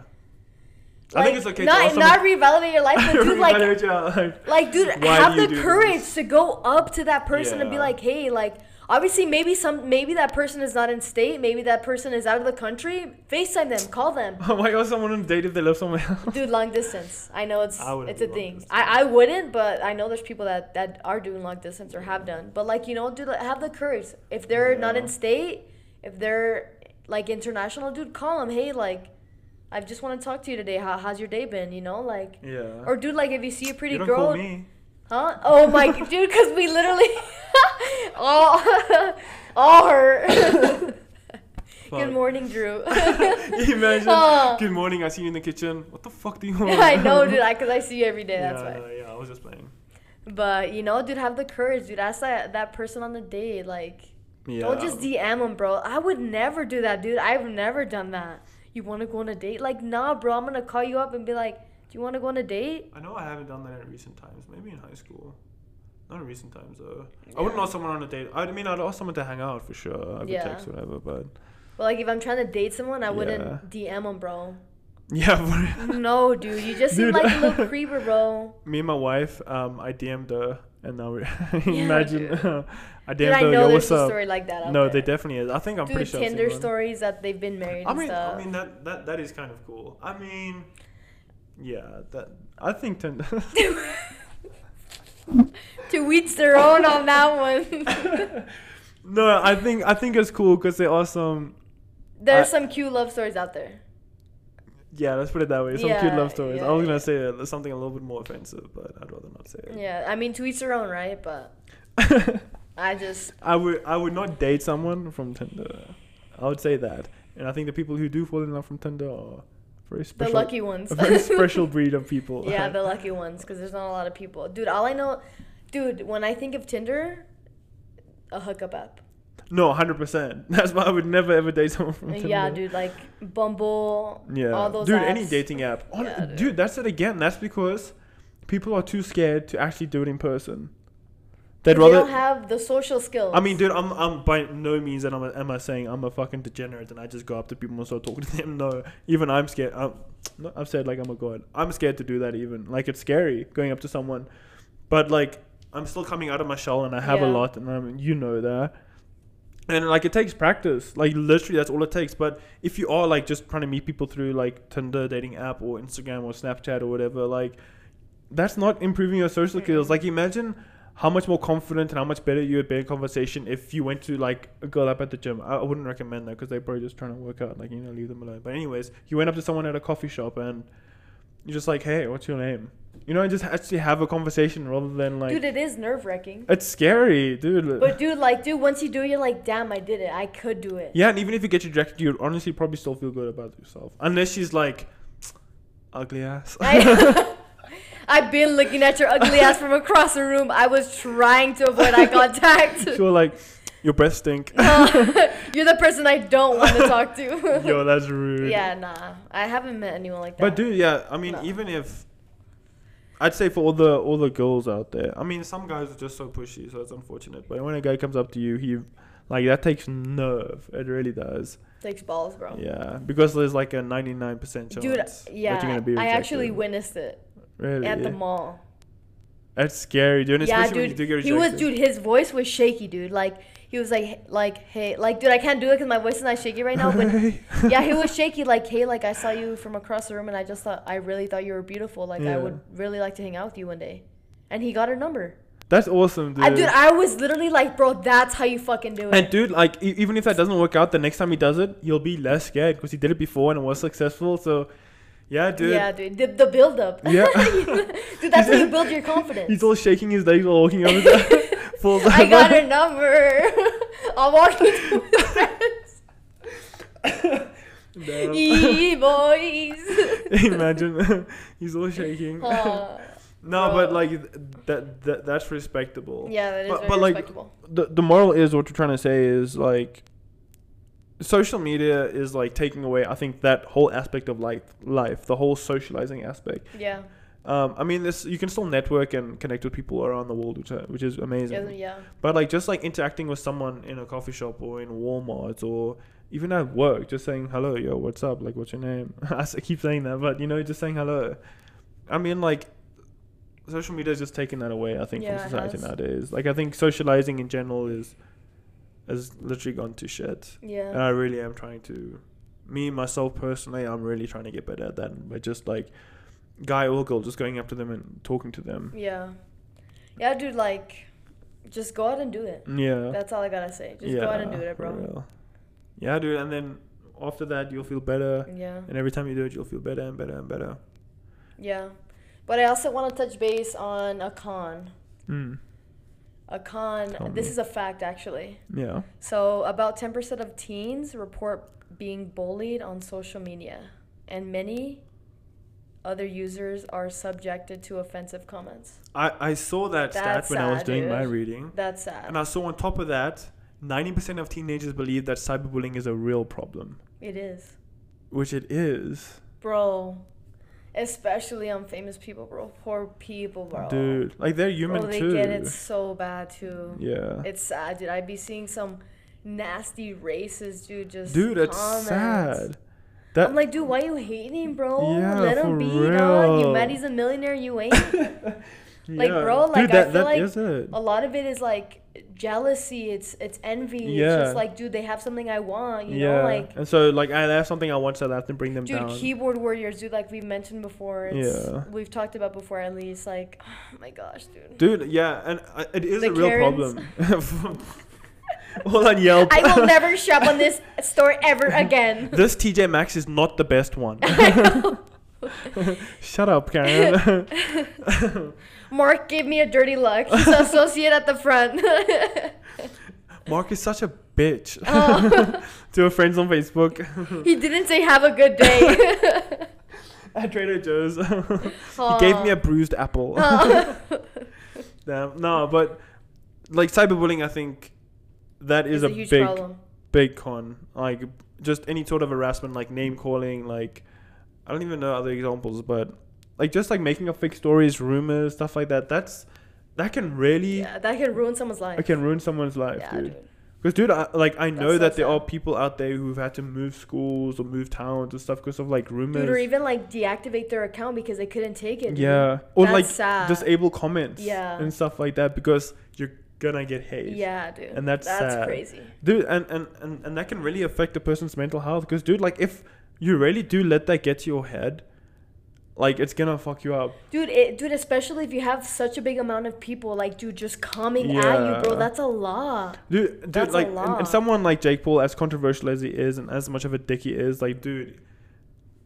S2: I
S1: Like,
S2: think it's okay
S1: Not
S2: to
S1: not reevaluate your life, but dude, like
S2: Reevaluate your life.
S1: Like, dude,
S2: Why
S1: have the courage
S2: this?
S1: to go up to that person and be like, hey, like, obviously, maybe some, maybe that person is not in state, maybe that person is out of the country. Facetime them, call them.
S2: Why got someone on a date if they live somewhere else?
S1: Dude, long distance. I know it's
S2: I
S1: it's a thing.
S2: distance.
S1: I, I wouldn't, but I know there's people that that are doing long distance or have done. But like you know, dude, have the courage. If they're not in state, if they're like international, dude, call them. Hey, like, I just want to talk to you today. How, how's your day been? You know, like,
S2: Yeah.
S1: or dude, like if you see a pretty girl. Huh? Oh my dude, because we literally all all her. Good morning, Drew.
S2: Imagine.
S1: Oh.
S2: Good morning. I see you in the kitchen. What the fuck do you want?
S1: I know, dude. I because I see you every day. That's
S2: yeah,
S1: why.
S2: yeah, yeah. I was just playing.
S1: But you know, dude, have the courage, dude. Ask that that person on the date, like,
S2: Yeah.
S1: don't just DM them, bro. I would never do that, dude. I've never done that. You want to go on a date? Like, nah, bro. I'm gonna call you up and be like, do you want to go on a date?
S2: I know I haven't done that in recent times. Maybe in high school. Not in recent times though. I wouldn't ask someone on a date. I mean, I'd ask someone to hang out for sure. I could
S1: Yeah.
S2: text whatever, but
S1: But like, if I'm trying to date someone, I
S2: Yeah.
S1: wouldn't DM them, bro.
S2: yeah. but-
S1: No, dude. You just seem like a little creeper, bro.
S2: me and my wife, um, I DM'd her, and now we imagine. I DM'd
S1: Dude, I know
S2: yo,
S1: there's a
S2: up?
S1: story like that
S2: No,
S1: there.
S2: they definitely is. I think I'm
S1: Dude,
S2: pretty sure.
S1: Tinder stories that they've been married
S2: I
S1: and
S2: mean,
S1: stuff.
S2: I mean that, that that is kind of cool. I mean, yeah, that I think Tinder.
S1: to each their own on that one.
S2: no, I think I think it's cool because there are some.
S1: There's
S2: I-
S1: some cute love stories out there.
S2: Yeah, let's put it that way. Some cute love stories. I
S1: yeah,
S2: was gonna say something a little bit more offensive, but I'd rather not say it.
S1: Yeah, I mean to each their own, right? But I just
S2: I would I would not date someone from Tinder. I would say that, and I think the people who do fall in love from Tinder are very
S1: the
S2: special.
S1: lucky ones.
S2: a very special breed of people.
S1: yeah, the lucky ones, because there's not a lot of people. Dude, all I know, dude, when I think of Tinder, a hookup app.
S2: no, hundred percent. That's why I would never ever date someone from Tinder.
S1: Yeah, dude, like Bumble.
S2: Yeah,
S1: all those
S2: dude, any dating app. On,
S1: Yeah,
S2: dude.
S1: dude.
S2: that's it again. That's because people are too scared to actually do it in person. They'd
S1: They
S2: rather.
S1: don't have the social skills.
S2: I mean, dude, I'm I'm by no means and I'm a, am I saying I'm a fucking degenerate and I just go up to people and start talking to them. No, even I'm scared. I'm, I've said like I'm a god. I'm scared to do that. Even like it's scary going up to someone, but like I'm still coming out of my shell and I have a lot and I'm you know that. And like it takes practice, like literally that's all it takes. But if you are like just trying to meet people through like Tinder dating app or Instagram or Snapchat or whatever, like that's not improving your social skills. Like imagine how much more confident and how much better you would be in conversation if you went to like a girl up at the gym. I, I wouldn't recommend that because they're probably just trying to work out. Like you know, leave them alone. But anyways, you went up to someone at a coffee shop and you're just like, hey, what's your name? You know, and just actually have a conversation rather than like.
S1: dude, it is nerve wracking.
S2: it's scary, dude.
S1: But dude, like, dude, once you do it, you're like, damn, I did it. I could do it.
S2: yeah, and even if you get rejected, you'd honestly probably still feel good about yourself. Unless she's like, ugly ass.
S1: I, I've been looking at your ugly ass from across the room. I was trying to avoid eye contact.
S2: She was like, your breath stink.
S1: You're the person I don't want to talk to.
S2: Yo, that's rude.
S1: yeah, nah. I haven't met anyone like that.
S2: But dude, yeah, I mean,
S1: No.
S2: even if I'd say for all the all the girls out there, I mean, some guys are just so pushy, so it's unfortunate. But when a guy comes up to you, he like that takes nerve. It really does.
S1: takes balls, bro.
S2: Yeah, because there's like a 99% chance
S1: Dude,
S2: that you're gonna be
S1: I
S2: rejected.
S1: actually witnessed it
S2: really
S1: at the mall.
S2: That's scary, dude. and
S1: Yeah,
S2: Especially when you
S1: dude.
S2: do get
S1: He was, dude. His voice was shaky, dude. Like he was like, like, hey, like, dude, I can't do it because my voice is not shaky right now. But yeah, he was shaky. Like, hey, like, I saw you from across the room, and I just thought, I really thought you were beautiful. Like, I would really like to hang out with you one day. And he got her number.
S2: That's awesome, dude.
S1: I, dude, I was literally like, bro, that's how you fucking do it.
S2: and dude, like e- even if that doesn't work out, the next time he does it, you'll be less scared because he did it before and it was successful. So, yeah, dude.
S1: Yeah, dude. The, the build up.
S2: Yeah.
S1: dude, that's how you build your confidence.
S2: He's all shaking his legs while walking over there.
S1: I got her number. I'm walking to his friends. Yee, boys.
S2: Imagine he's all shaking.
S1: Aw.
S2: no,
S1: bro.
S2: but like that, that that's respectable.
S1: yeah, that is
S2: But- but, like. The the moral is what we're trying to say is like social media is like taking away I think that whole aspect of like life, the whole socializing aspect.
S1: Yeah.
S2: Um, I mean, this you can still network and connect with people around the world, which are, which is amazing.
S1: Yeah, yeah.
S2: But like just like interacting with someone in a coffee shop or in Walmart or even at work, just saying hello, yo, what's up? Like, what's your name? I keep saying that, but you know, just saying hello. I mean, like, social media is just taking that away. I think
S1: Yeah,
S2: from society nowadays. Like, I think socializing in general is has literally gone to shit. And
S1: Yeah.
S2: I really am trying to, me myself personally, I'm really trying to get better at that. But just like, guy or girl, just going up to them and talking to them.
S1: Yeah. Yeah, dude, like, just go out and do it.
S2: Yeah.
S1: That's all I gotta say. Just go out and do it, bro.
S2: Yeah, dude. And then after that, you'll feel better.
S1: Yeah.
S2: And every time you do it, you'll feel better and better and better.
S1: Yeah. But I also want to touch base on a con.
S2: Mm.
S1: A con.
S2: Tell
S1: This
S2: me.
S1: is a fact, actually.
S2: Yeah.
S1: So, about 10% of teens report being bullied on social media, and many other users are subjected to offensive comments.
S2: I, I saw that
S1: That's
S2: stat when I was
S1: sad,
S2: doing my
S1: dude.
S2: reading.
S1: That's sad.
S2: And I saw on top of that, 90% of teenagers believe that cyberbullying is a real problem,
S1: it is.
S2: which it is.
S1: Bro. Especially on famous people, bro. Poor people, bro.
S2: Dude, like they're human
S1: bro, they
S2: too.
S1: get it so bad, too.
S2: Yeah.
S1: It's sad, dude. I'd be seeing some nasty racist dude just.
S2: Dude, it's
S1: comments.
S2: sad. That
S1: I'm like, dude, why you hating, bro?
S2: Yeah,
S1: Let him be, dog. You
S2: real.
S1: mad he's a millionaire, you ain't. like,
S2: yeah.
S1: bro, like,
S2: dude,
S1: I
S2: that,
S1: feel
S2: that
S1: like
S2: is it.
S1: a lot of it is like jealousy. It's it's envy. It's just like, dude, they have something I want. You
S2: yeah.
S1: know, like,
S2: and so like I have something I want, so I have to bring them down.
S1: dude,
S2: down.
S1: keyboard warriors, dude. Like we've mentioned before. It's,
S2: Yeah.
S1: We've talked about before, at least. Like, oh my gosh, dude.
S2: Dude, yeah, and uh, it is
S1: The
S2: a real
S1: Karens.
S2: problem. Hold on Yelp.
S1: I will never shop on this store ever again.
S2: this TJ Maxx is not the best one. Shut up, Karen.
S1: Mark gave me a dirty look. He's an associate at the front.
S2: Mark is such a bitch.
S1: oh,
S2: to her friends on Facebook
S1: he didn't say have a good day.
S2: at Trader Joe's. he gave me a bruised apple. Damn. No, but like cyberbullying, I think that is
S1: It's
S2: a, big,
S1: problem.
S2: big con. Like just any sort of harassment, like name calling, like I don't even know other examples, but like just like making up fake stories, rumors, stuff like that. That's that can really
S1: Yeah, that can ruin someone's life.
S2: it can ruin someone's life,
S1: yeah,
S2: dude. Because, dude, I, like I know
S1: so
S2: that there
S1: sad.
S2: are people out there who've had to move schools or move towns and stuff because of like rumors.
S1: Dude, or even like deactivate their account because they couldn't take it. dude.
S2: yeah, or
S1: That's
S2: like
S1: sad.
S2: disable comments.
S1: Yeah.
S2: and stuff like that because you're gonna get hate.
S1: Yeah, dude.
S2: And that's
S1: that's
S2: sad.
S1: crazy.
S2: dude, and, and and and that can really affect a person's mental health. Because, dude, like if you really do let that get to your head, like it's gonna fuck you up.
S1: Dude, it, dude, especially if you have such a big amount of people, like, dude, just coming at you, bro. That's a lot.
S2: Dude, dude,
S1: That's a
S2: like, and, and someone like Jake Paul, as controversial as he is, and as much of a dick he is, like, dude,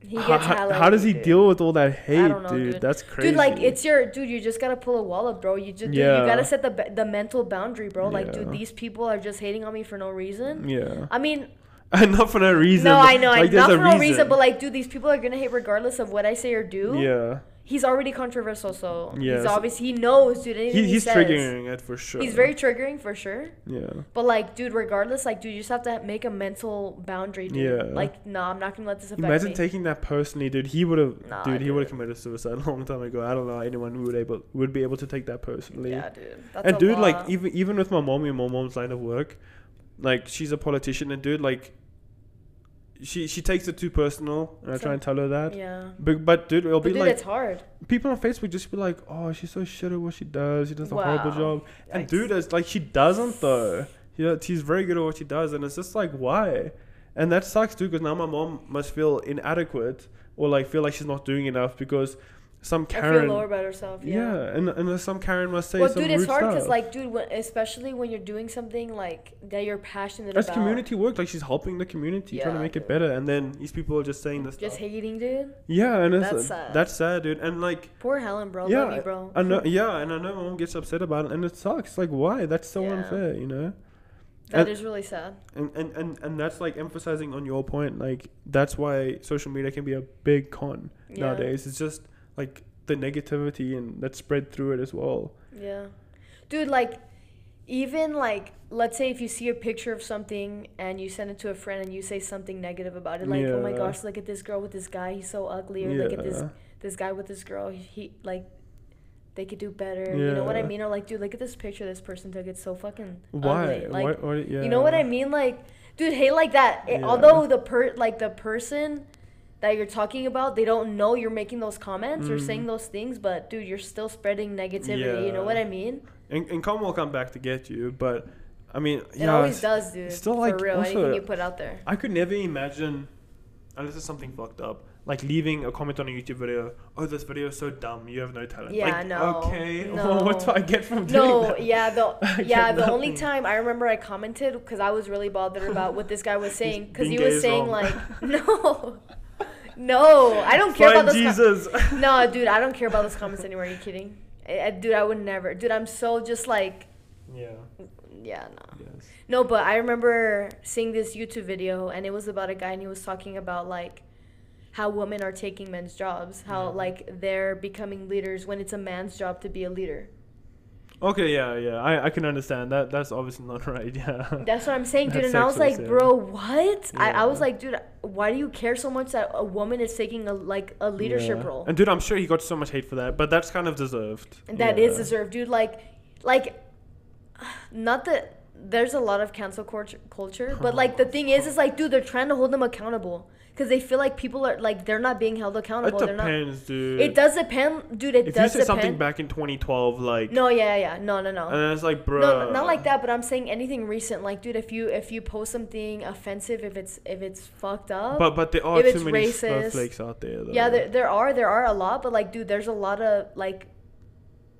S1: He
S2: how,
S1: gets
S2: how, how does he
S1: dude.
S2: deal with all that hate,
S1: know,
S2: dude?
S1: dude.
S2: That's crazy.
S1: Dude, like it's your dude. You just gotta pull a wall up, bro. You just dude, you gotta set the the mental boundary, bro. Like, dude, these people are just hating on me for no reason.
S2: yeah,
S1: I mean,
S2: not for no reason.
S1: no, I know,
S2: like,
S1: not for no reason, but like, dude, these people are gonna hate regardless of what I say or do.
S2: yeah,
S1: He's already controversial, so
S2: Yes.
S1: he's obvious. He knows, dude.
S2: He,
S1: he,
S2: he's
S1: says,
S2: triggering it for sure.
S1: He's very triggering for sure.
S2: yeah.
S1: But like, dude, regardless, like, dude, you just have to make a mental boundary, dude.
S2: Yeah.
S1: Like, no, I'm not gonna let this affect
S2: Imagine
S1: me.
S2: taking that personally, dude. He would have,
S1: Nah,
S2: dude. He would have committed suicide a long time ago. I don't know anyone who would able would be able to take that personally.
S1: yeah, dude. That's
S2: and dude, like even even with my mom and my mom's line of work, like she's a politician, and dude, like she she takes it too personal, and I
S1: So-
S2: try and tell her that.
S1: yeah.
S2: But, but dude, it'll
S1: But
S2: be
S1: dude,
S2: like
S1: it's hard.
S2: people on Facebook just be like, "Oh, she's so shit at what she does. She does a horrible job." And
S1: Yikes.
S2: dude, it's like she doesn't though. Yeah, she's very good at what she does, and it's just like why, and that sucks too. Because now my mom must feel inadequate or like feel like she's not doing enough because some
S1: I
S2: Karen.
S1: feel lower about herself.
S2: yeah.
S1: Yeah.
S2: and and some Karen must say
S1: well,
S2: some
S1: dude, it's hard because, like, dude, when, especially when you're doing something like that you're passionate
S2: That's
S1: about.
S2: community work. Like she's helping the community, trying to
S1: Yeah,
S2: make it better, and then these people are just saying this
S1: Just
S2: stuff.
S1: hating, dude.
S2: Yeah, and
S1: That's
S2: uh,
S1: sad.
S2: that's sad, dude. And like,
S1: Poor Helen, bro.
S2: yeah,
S1: you, bro.
S2: I know. Yeah, and I know my mom gets upset about it, and it sucks. Like, why? That's so
S1: Yeah.
S2: unfair, you know.
S1: That
S2: and-
S1: is really sad.
S2: And, and and and that's like emphasizing on your point. Like, that's why social media can be a big con
S1: Yeah.
S2: nowadays. It's just like the negativity and that's spread through it as well.
S1: Yeah. Dude, like, even like, let's say if you see a picture of something and you send it to a friend and you say something negative about it, like, oh my gosh, look at this girl with this guy, he's so ugly, or look at this this guy with this girl, he like. They could do better. yeah. You know what I mean? Or like, dude, look at this picture this person took. It's so fucking
S2: Why?
S1: ugly. Like,
S2: why? why yeah.
S1: You know what I mean? Like, dude, hate like that. It-
S2: Yeah.
S1: although the per like the person that you're talking about, they don't know you're making those comments or saying
S2: Mhm.
S1: those things, but dude, you're still spreading negativity. You know what I mean?
S2: And, and will come back to get you, but I mean,
S1: It
S2: yeah,
S1: always does, dude.
S2: still,
S1: for
S2: like,
S1: real.
S2: also-
S1: Anything you put out there.
S2: I could never imagine, unless it's something fucked up, like leaving a comment on a YouTube video. Oh, this video is so dumb. You have no talent.
S1: Yeah,
S2: like,
S1: no,
S2: Okay,
S1: no.
S2: what do I get from doing
S1: No,
S2: that?
S1: yeah, the yeah, the only time I remember I commented because I was really bothered about what this guy was saying because he was saying
S2: wrong.
S1: like, no, no, I don't care
S2: Find
S1: about those. com- no, dude, I don't care about those comments anymore. Are you kidding? I, I- dude, I would never. Dude, I'm so just like,
S2: yeah.
S1: yeah, no.
S2: Yes.
S1: No, but I remember seeing this YouTube video and it was about a guy and he was talking about like how women are taking men's jobs, how
S2: Yeah.
S1: like they're becoming leaders when it's a man's job to be a leader.
S2: Okay. Yeah. Yeah. I, I can understand that. That's obviously not right. Yeah.
S1: That's what I'm saying, dude.
S2: That's
S1: And I was like,
S2: yeah.
S1: bro, what? I, I was like, dude, why do you care so much that a woman is taking a like a leadership
S2: Yeah.
S1: role?
S2: And dude, I'm sure he got so much hate for that, but that's kind of deserved.
S1: And that is
S2: Yeah.
S1: deserved, dude. Like, like, not that there's a lot of cancel culture, culture, but like the thing is, is like, dude, they're trying to hold them accountable because they feel like people are like they're not being held
S2: It
S1: accountable. They're not.
S2: depends, dude.
S1: It does depend, dude. It
S2: If you
S1: does
S2: said
S1: depend.
S2: something back in 2012, like,
S1: no, yeah, yeah, no, no, no.
S2: and it's like, bro.
S1: No, not like that, but I'm saying anything recent. Like, dude, if you if you post something offensive, if it's if it's fucked up,
S2: But but there are too many
S1: racist-
S2: snowflakes out there. Though.
S1: yeah, there, there are there are a lot, but like, dude, there's a lot of like,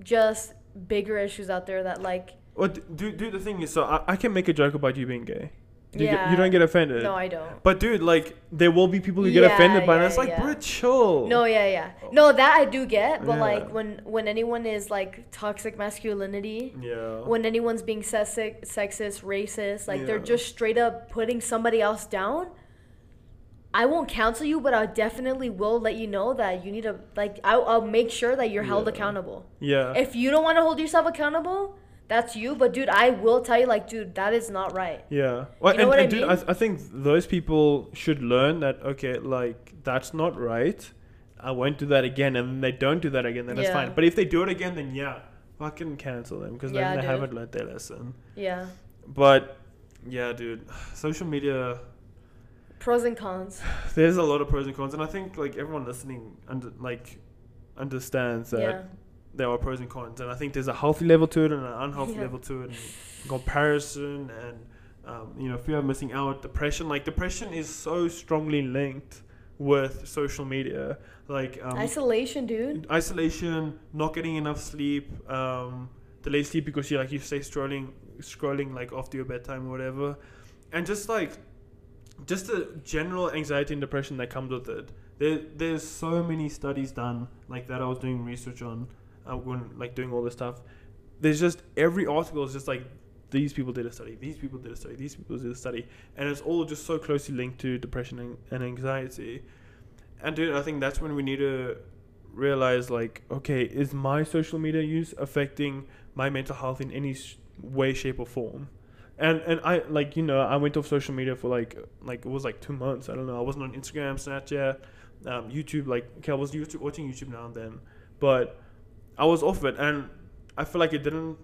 S1: just bigger issues out there that like,
S2: Well, dude, dude, the thing is, so I, I can make a joke about you being gay. You, get-
S1: Yeah.
S2: you don't get offended.
S1: no, I don't.
S2: But dude, like, there will be people who get
S1: Yeah,
S2: offended by
S1: yeah,
S2: It's like,
S1: yeah.
S2: bro, chill.
S1: No, yeah, yeah, no, that I do get, but
S2: Yeah.
S1: like when when anyone is like toxic masculinity.
S2: Yeah.
S1: When anyone's being sexist, sexist, racist, like they're just straight up putting somebody else down, I won't counsel you, but I definitely will let you know that you need to like. I'll, I'll make sure that you're held accountable.
S2: yeah.
S1: If you don't want to hold yourself accountable, that's you. But dude, I will tell you, like, dude, that is not right.
S2: Yeah. Well,
S1: You know
S2: and,
S1: what I
S2: and dude, I,
S1: mean?
S2: I think those people should learn that, okay, like, that's not right. I won't do that again. And they don't do that again, then it's
S1: Yeah.
S2: fine. But if they do it again, then yeah, fucking cancel them because
S1: Yeah,
S2: then they
S1: dude.
S2: haven't learned their lesson.
S1: Yeah.
S2: But yeah, dude, social media,
S1: Pros and cons.
S2: there's a lot of pros and cons. And I think, like, everyone listening, under, like, understands that
S1: Yeah.
S2: There are pros and cons. And I think there's a healthy level to it and an unhealthy
S1: Yeah.
S2: level to it. And comparison and, um, you know, fear of missing out, depression. Like, depression is so strongly linked with social media, like um,
S1: Isolation, dude.
S2: isolation, not getting enough sleep, um, delayed sleep because you like you stay scrolling, scrolling like after your bedtime or whatever, and just like, just the general anxiety and depression that comes with it. There, there's so many studies done like that. I was doing research on, when like doing all this stuff. There's just every article is just like these people did a study, these people did a study, these people did a study, and it's all just so closely linked to depression and, and anxiety. And dude, I think that's when we need to realize like, okay, is my social media use affecting my mental health in any sh- way, shape, or form? And and I like you know I went off social media for like like it was like two months. I don't know. I wasn't on Instagram, Snapchat, um, YouTube. Like okay, I was YouTube, watching YouTube now and then, but I was off it, and I feel like it didn't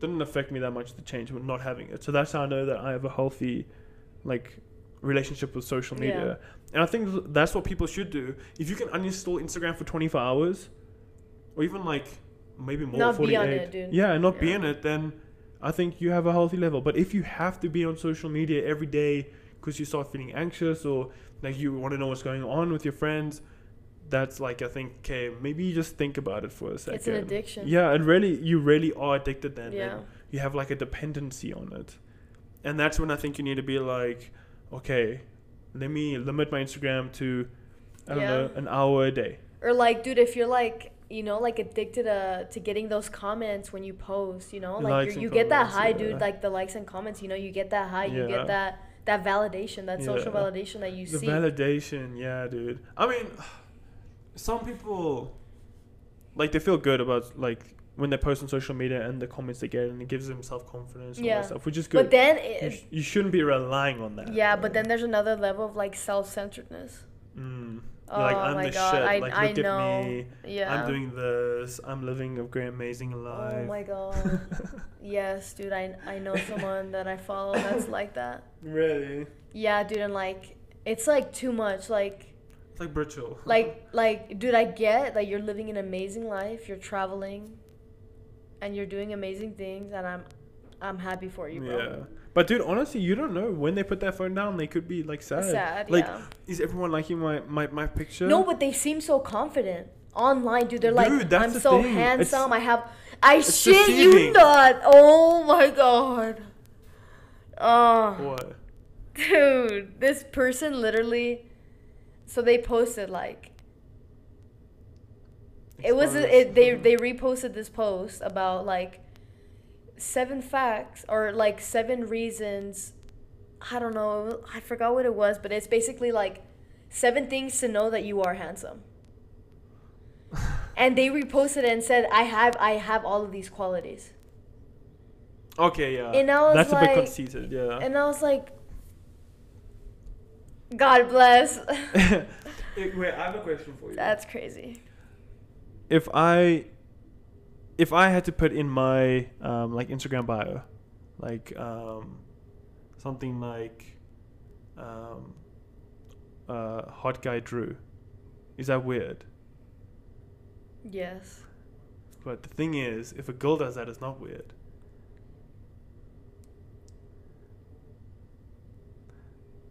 S2: didn't affect me that much the change with not having it. So that's how I know that I have a healthy like relationship with social
S1: Yeah.
S2: media. And I think that's what people should do. If you can uninstall Instagram for 24 hours or even like maybe more
S1: Not
S2: 48.
S1: it.
S2: Yeah, and not be in it then I think you have a healthy level. But if you have to be on social media every day because you start feeling anxious or like you want to know what's going on with your friends, that's like I think okay, maybe you just think about it for a second.
S1: It's an addiction.
S2: Yeah, and really, you really are addicted then.
S1: Yeah.
S2: You have like a dependency on it. And that's when I think you need to be like, okay, let me limit my Instagram to, I don't
S1: Yeah.
S2: know, an hour a day.
S1: Or like, dude, if you're like, you know, like addicted uh, to getting those comments when you post, you know, like you get that high,
S2: yeah.
S1: dude. Like the likes and comments, you know, you get that high.
S2: yeah.
S1: You get that that validation, that social validation that you
S2: the
S1: see.
S2: validation, yeah, dude. I mean, some people, like, they feel good about, like, when they post on social media and the comments they get, and it gives them self confidence and all
S1: Yeah.
S2: that stuff, which is good.
S1: but then,
S2: you, sh- you shouldn't be relying on that.
S1: yeah,
S2: though.
S1: but then there's another level of like self-centeredness.
S2: Mm.
S1: Oh
S2: like, I'm
S1: my
S2: the
S1: god,
S2: shit.
S1: I
S2: like,
S1: I
S2: look
S1: know.
S2: at me.
S1: Yeah.
S2: I'm doing this. I'm living a great, amazing life.
S1: Oh my god. yes, dude. I I know someone that I follow that's like that.
S2: really?
S1: Yeah, dude, and like it's like too much. Like
S2: It's like Britchell.
S1: like like dude, I get that you're living an amazing life. You're traveling, and you're doing amazing things, and I'm I'm happy for you, bro.
S2: Yeah. But dude, honestly, you don't know when they put their phone down. They could be like sad.
S1: Sad,
S2: Like,
S1: yeah.
S2: is everyone liking my my my picture?
S1: No, but they seem so confident online, dude. They're like,
S2: Dude, that's
S1: I'm so
S2: thing.
S1: handsome.
S2: It's-
S1: I have, I shit you not. Oh my god. Oh.
S2: What?
S1: Dude, this person literally. So they posted like. It was it. They mm-hmm. they reposted this post about like. Seven facts or like seven reasons. I don't know. I forgot what it was, but it's basically like seven things to know that you are handsome. and they reposted it and said, "I have I have all of these qualities."
S2: Okay, yeah.
S1: And I was
S2: That's a
S1: like-
S2: bit conceited, yeah.
S1: And I was like, "God bless."
S2: Wait, I have a question for you.
S1: That's crazy.
S2: if I if I had to put in my um, like Instagram bio, like um, something like um, uh, hot guy Drew, is that weird?
S1: Yes.
S2: But the thing is, if a girl does that, it's not weird.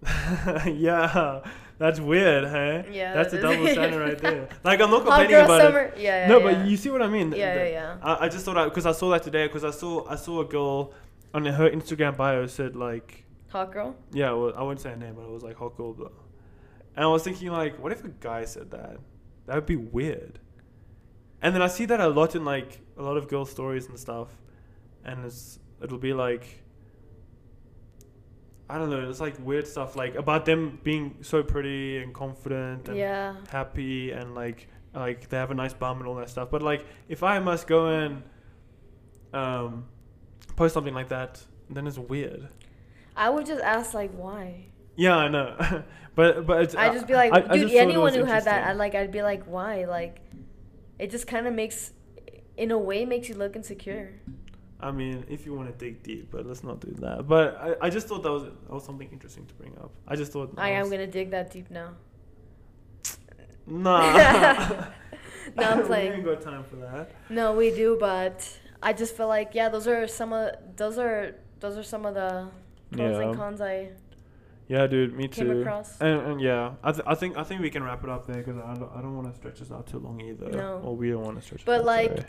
S2: yeah, that's weird, huh?
S1: Yeah,
S2: that's
S1: that
S2: a double standard right there. Like I'm not
S1: Hot
S2: complaining
S1: girl
S2: about
S1: summer.
S2: it.
S1: Yeah, yeah.
S2: no,
S1: yeah.
S2: but you see what I mean.
S1: Yeah,
S2: The-
S1: yeah, yeah.
S2: I, I just thought because I saw that today because I saw I saw a girl on her Instagram bio said like
S1: Hot girl.
S2: yeah well I wouldn't say her name but it was like hot girl blah. and I was thinking like what if a guy said that that would be weird and then I see that a lot in like a lot of girl stories and stuff and it's it'll be like I don't know it's like weird stuff like about them being so pretty and confident and
S1: Yeah.
S2: happy and like like they have a nice bum and all that stuff. But like if I must go and um post something like that, then it's weird.
S1: I would just ask like why.
S2: Yeah, I know. but but it's,
S1: I'd just be like,
S2: I- I
S1: dude,
S2: it
S1: anyone who had that. I'd like, I'd be like, why? Like, it just kind of makes, in a way, makes you look insecure.
S2: I mean, if you want to dig deep, but let's not do that. But I, I just thought that was that was something interesting to bring up. I just thought
S1: I
S2: that
S1: am gonna dig that deep now.
S2: Nah.
S1: No, I'm
S2: we
S1: playing.
S2: ain't got time for that.
S1: No, we do, but I just feel like yeah, those are some of those are those are some of the pros
S2: Yeah.
S1: and cons I
S2: Yeah, dude, me
S1: came
S2: too.
S1: across.
S2: And, and yeah, I, th- I think I think we can wrap it up there because I don't, I don't want to stretch this out too long either.
S1: No.
S2: Or we don't want to stretch.
S1: But,
S2: it out,
S1: like,
S2: sorry.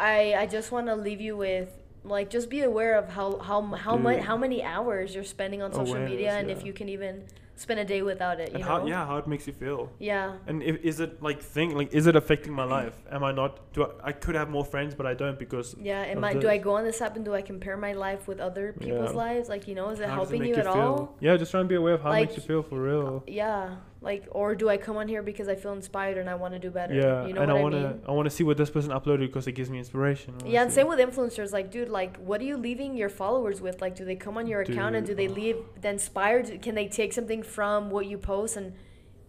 S1: I I just want to leave you with like just be aware of how how how much how many hours you're spending on social media
S2: Awareness,
S1: and if you can even spend a day without it. You
S2: and
S1: know.
S2: how yeah how it makes you feel.
S1: Yeah.
S2: And if, is it like thing like is it affecting my life? Am I not? Do I, I could have more friends, but I don't because
S1: Yeah, am I do I go on this app and do I compare my life with other people's
S2: Yeah.
S1: lives? Like, you know, is it
S2: how
S1: helping
S2: make
S1: you at
S2: feel?
S1: all?
S2: Yeah, just try and be aware of how it makes you feel for real.
S1: Yeah. Like or do I come on here because I feel inspired and I want to do better?
S2: Yeah,
S1: You know
S2: and
S1: what
S2: I want to? I want to see what this person uploaded because it gives me inspiration.
S1: Yeah, and same with influencers. Like, dude, like, what are you leaving your followers with? Like, do they come on your account and do they leave the inspired? Can they take something from what you post and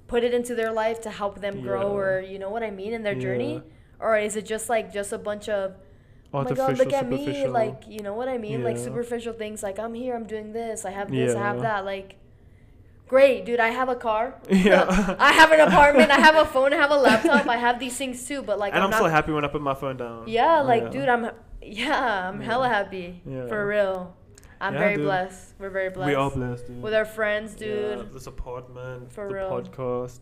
S1: put it into their life to help them grow,
S2: Yeah.
S1: or you know what I mean, in their journey? Or is it just like just a bunch of oh my god, look at me, like you know what I mean, like superficial things, like I'm here, I'm doing this, I have this, I have that, like. Great, dude. I have a car.
S2: Yeah.
S1: I have an apartment. I have a phone. I have a laptop. I have these things too. But like,
S2: and I'm,
S1: not
S2: so happy when I put my phone down.
S1: yeah, oh, like
S2: Yeah.
S1: dude, I'm yeah, I'm
S2: Yeah.
S1: hella happy.
S2: Yeah.
S1: For real. I'm
S2: Yeah,
S1: very
S2: dude.
S1: blessed. We're very blessed.
S2: We are blessed, dude.
S1: With our friends, dude.
S2: Yeah, this apartment,
S1: For
S2: the
S1: real.
S2: podcast.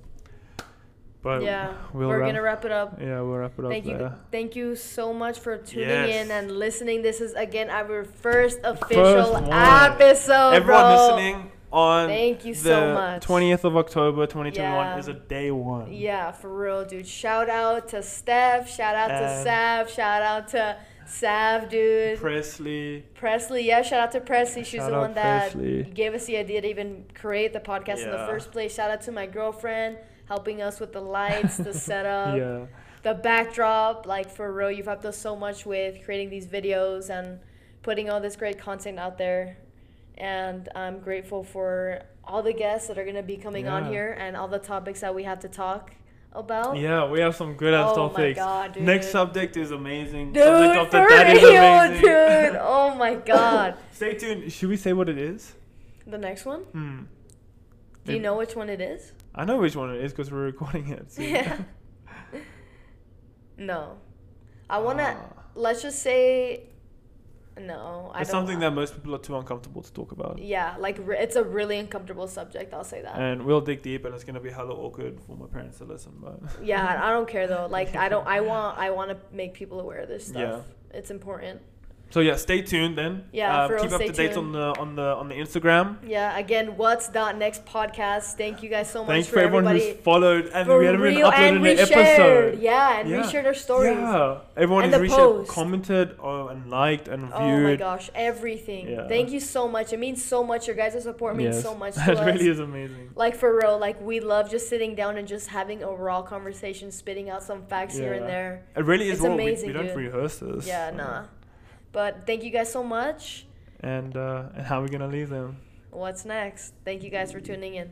S2: But
S1: Yeah.
S2: we'll
S1: We're
S2: wrap,
S1: gonna wrap it up.
S2: Yeah, we'll wrap it up
S1: Thank you,
S2: there.
S1: thank you so much for tuning
S2: Yes.
S1: in and listening. This is again our first official
S2: one.
S1: episode,
S2: Everyone
S1: bro.
S2: listening on
S1: Thank you
S2: the
S1: so much.
S2: 20th of October 2021
S1: Yeah.
S2: is a day one.
S1: Yeah, for real, dude. Shout out to Steph. Shout out to Sav. Shout out to Sav, dude.
S2: Presley.
S1: Presley, yeah, shout out to Presley. She's the one that
S2: Presley.
S1: gave us the idea to even create the podcast in the first place. Shout out to my girlfriend helping us with the lights, the setup,
S2: yeah.
S1: the backdrop. Like for real, you've helped us so much with creating these videos and putting all this great content out there. And I'm grateful for all the guests that are gonna be coming on here and all the topics that we have to talk about.
S2: Yeah, we have some good ass
S1: Oh my
S2: topics.
S1: God, dude.
S2: Next subject is amazing.
S1: Dude,
S2: subject of
S1: for
S2: the that is amazing.
S1: dude. Oh my god.
S2: Stay tuned. Should we say what it is?
S1: The next one?
S2: Hmm.
S1: Do you know which one it is?
S2: I know which one it is because we're recording it. so-
S1: Yeah. no. I want to,
S2: Ah.
S1: let's just say, no. I
S2: it's something that most people are too uncomfortable to talk about.
S1: Yeah, like re- it's a really uncomfortable subject. I'll say that.
S2: And we'll dig deep, and it's gonna be hella awkward for my parents to listen. But
S1: yeah, I don't care though. Like I don't. I want. I want to make people aware of this stuff.
S2: Yeah.
S1: It's important.
S2: So yeah, stay tuned then.
S1: Yeah,
S2: Um,
S1: for real,
S2: keep up
S1: stay
S2: to date on the on the on the Instagram.
S1: Yeah. Again, what's dot next podcast? Thank you guys so much
S2: Thanks
S1: for,
S2: for everyone
S1: everybody.
S2: who's followed, and
S1: for
S2: we haven't even uploaded an episode.
S1: Yeah, and
S2: Yeah.
S1: reshared our stories.
S2: Yeah, everyone
S1: And
S2: has
S1: the
S2: reshared, commented, uh, and liked and viewed.
S1: Oh my gosh, everything.
S2: Yeah.
S1: Thank you so much. It means so much. Your guys' support means
S2: Yes,
S1: so much to
S2: That
S1: us.
S2: really is amazing.
S1: Like for real, like we love just sitting down and just having a raw conversation, spitting out some facts here and
S2: Yeah.
S1: there.
S2: It really is
S1: It's
S2: raw. We,
S1: amazing,
S2: we don't rehearse this.
S1: Yeah,
S2: so-
S1: nah. But thank you guys so much.
S2: And uh, and how are we gonna leave them?
S1: What's next? Thank you guys for tuning in.